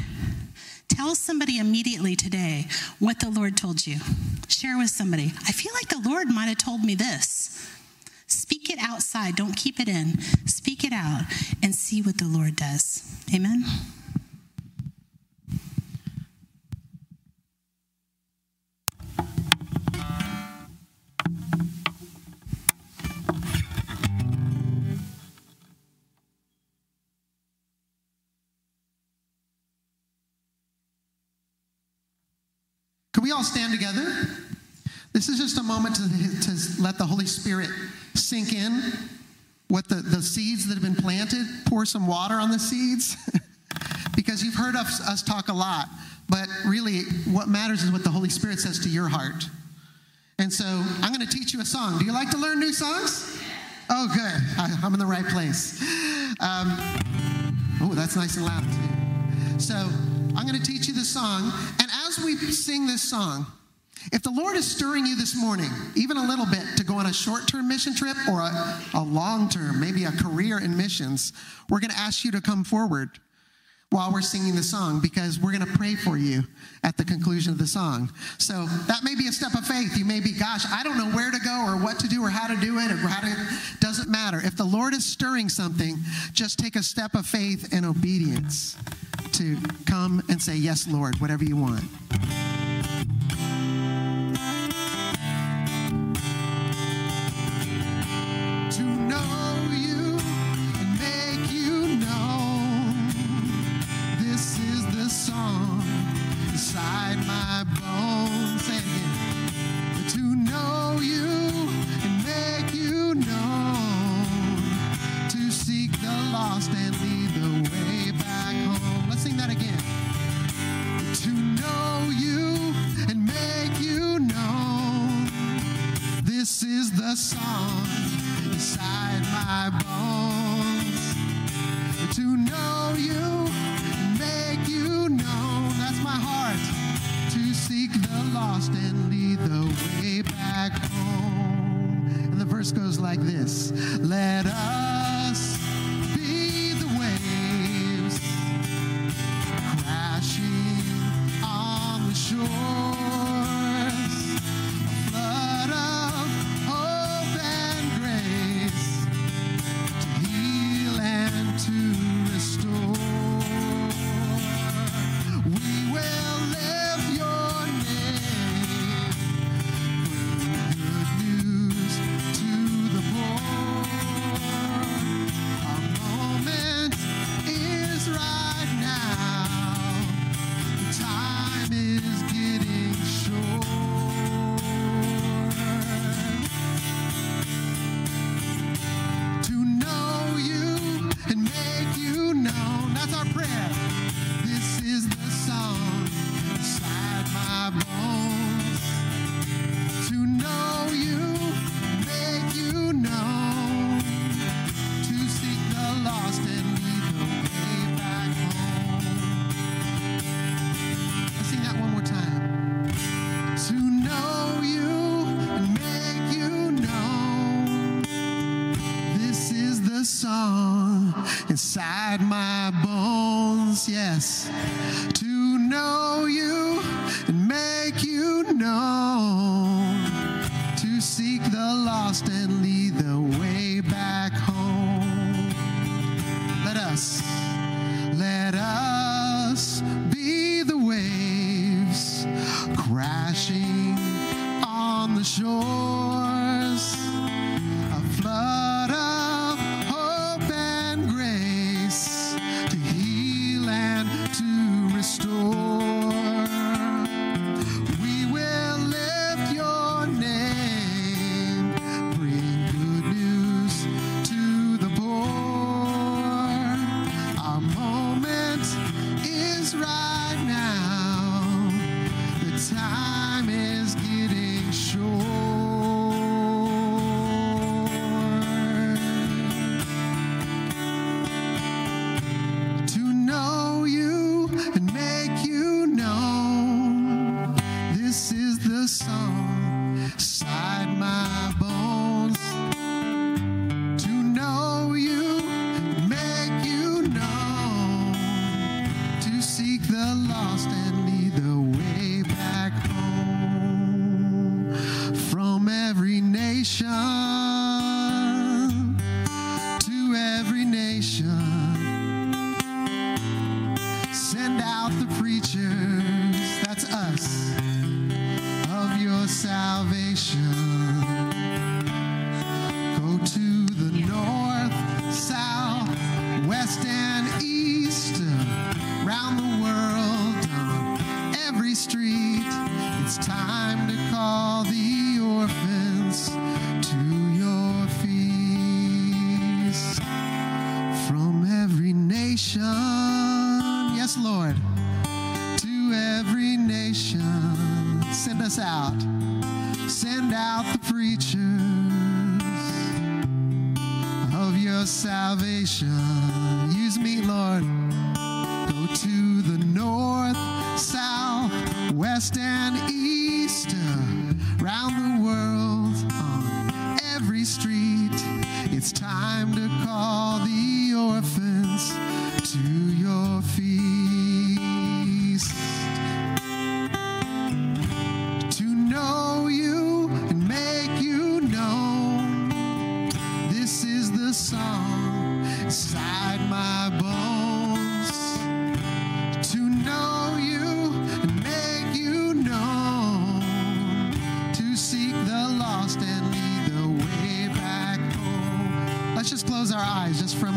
S1: Tell somebody immediately today what the Lord told you. Share with somebody. I feel like the Lord might have told me this. Speak it outside. Don't keep it in. Speak it out and see what the Lord does. Amen.
S2: Can we all stand together? This is just a moment to, to let the Holy Spirit sink in what the, the seeds that have been planted, pour some water on the seeds. *laughs* because you've heard us, us talk a lot, but really what matters is what the Holy Spirit says to your heart. And so I'm going to teach you a song. Do you like to learn new songs? Oh, good. I, am in the right place. Um, oh, that's nice and loud, too. So I'm going to teach you the song. And as we sing this song, if the Lord is stirring you this morning, even a little bit, to go on a short term mission trip or a, a long term, maybe a career in missions, we're going to ask you to come forward while we're singing the song because we're going to pray for you at the conclusion of the song. So that may be a step of faith. You may be, gosh, I don't know where to go or what to do or how to do it or how to, doesn't matter. If the Lord is stirring something, just take a step of faith and obedience to come and say, Yes, Lord, whatever you want. like this. Let us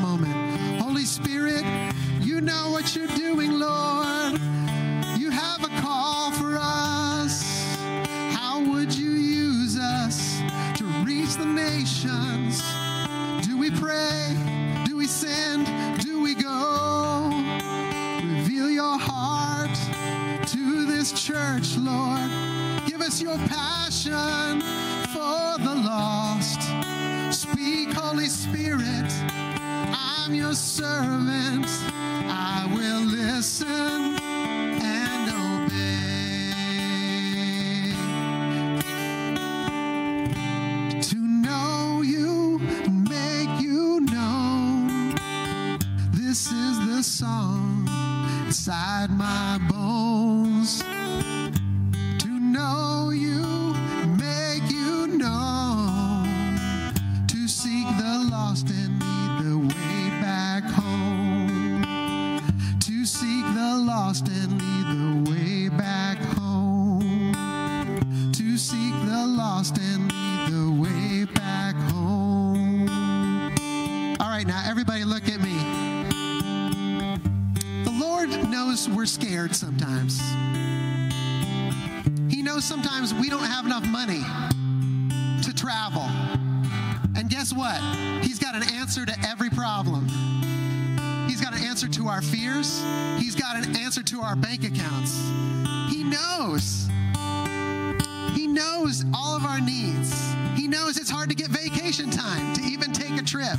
S2: moment. Holy Spirit, you know what you're doing, Lord. You have a call for us. How would you use us to reach the nations? Do we pray? Do we send? Do we go? Reveal your heart to this church, Lord. Give us your passion for the lost. Speak, Holy Spirit. I'm your servant. I will listen our fears. He's got an answer to our bank accounts. He knows. He knows all of our needs. He knows it's hard to get vacation time to even take a trip.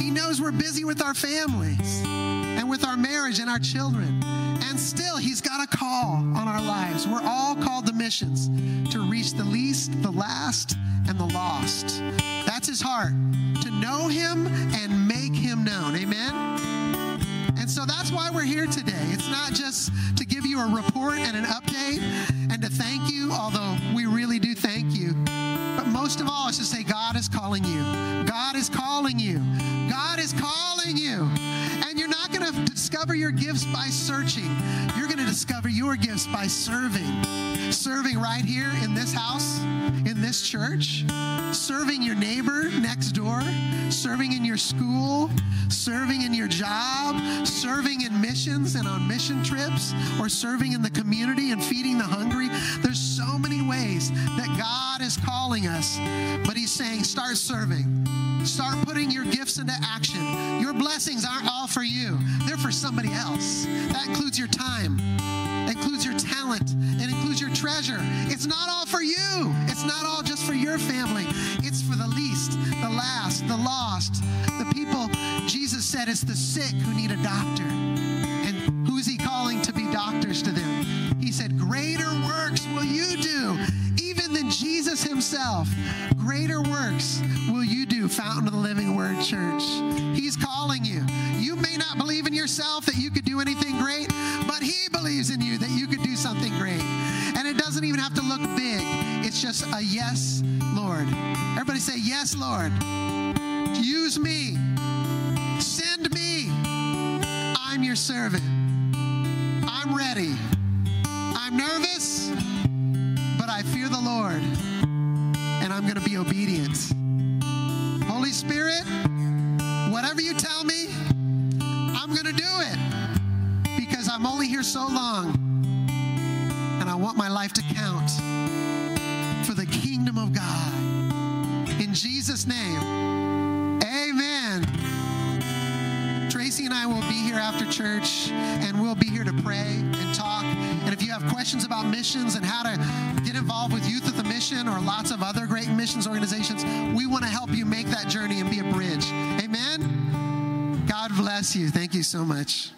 S2: He knows we're busy with our families and with our marriage and our children. And still, He's got a call on our lives. We're all called to missions to reach the least, the last, and the lost. That's His heart to know Him and make Him known. Amen? That's why we're here today. It's not just to give you a report and an update and to thank you, although we really do thank you. But most of all, it's to say, God is calling you. God is calling you. God is calling you. And you're not going to discover your gifts by searching, your gifts by serving. Serving right here in this house, in this church, serving your neighbor next door, serving in your school, serving in your job, serving in missions and on mission trips, or serving in the community and feeding the hungry. There's so many ways that God is calling us, but He's saying, start serving. Start putting your gifts into action. Your blessings aren't all for you, they're for somebody else. That includes your time, includes your talent, it includes your treasure. It's not all for you, it's not all just for your family, it's for the least, the last, the lost, the people. Jesus said it's the sick who need a doctor. And who's he calling to be doctors to them? He said, Greater works will you do, even than Jesus himself. Greater works will you do, Fountain of the Living Word Church. He's calling you. You may not believe in yourself that you could do anything great, but he believes in you that you could do something great. And it doesn't even have to look big, it's just a yes, Lord. Everybody say, Yes, Lord. Use me. Send me. I'm your servant. I'm ready. I'm nervous, but I fear the Lord, and I'm going to be obedient. Holy Spirit, whatever you tell me, I'm going to do it because I'm only here so long, and I want my life to count for the kingdom of God. In Jesus' name, amen. Tracy and I will be here after church, and we'll be here to pray and talk. And if you have questions about missions and how to get involved with Youth with the Mission or lots of other great missions organizations, we want to help you make that journey and be a bridge. Amen. God bless you. Thank you so much.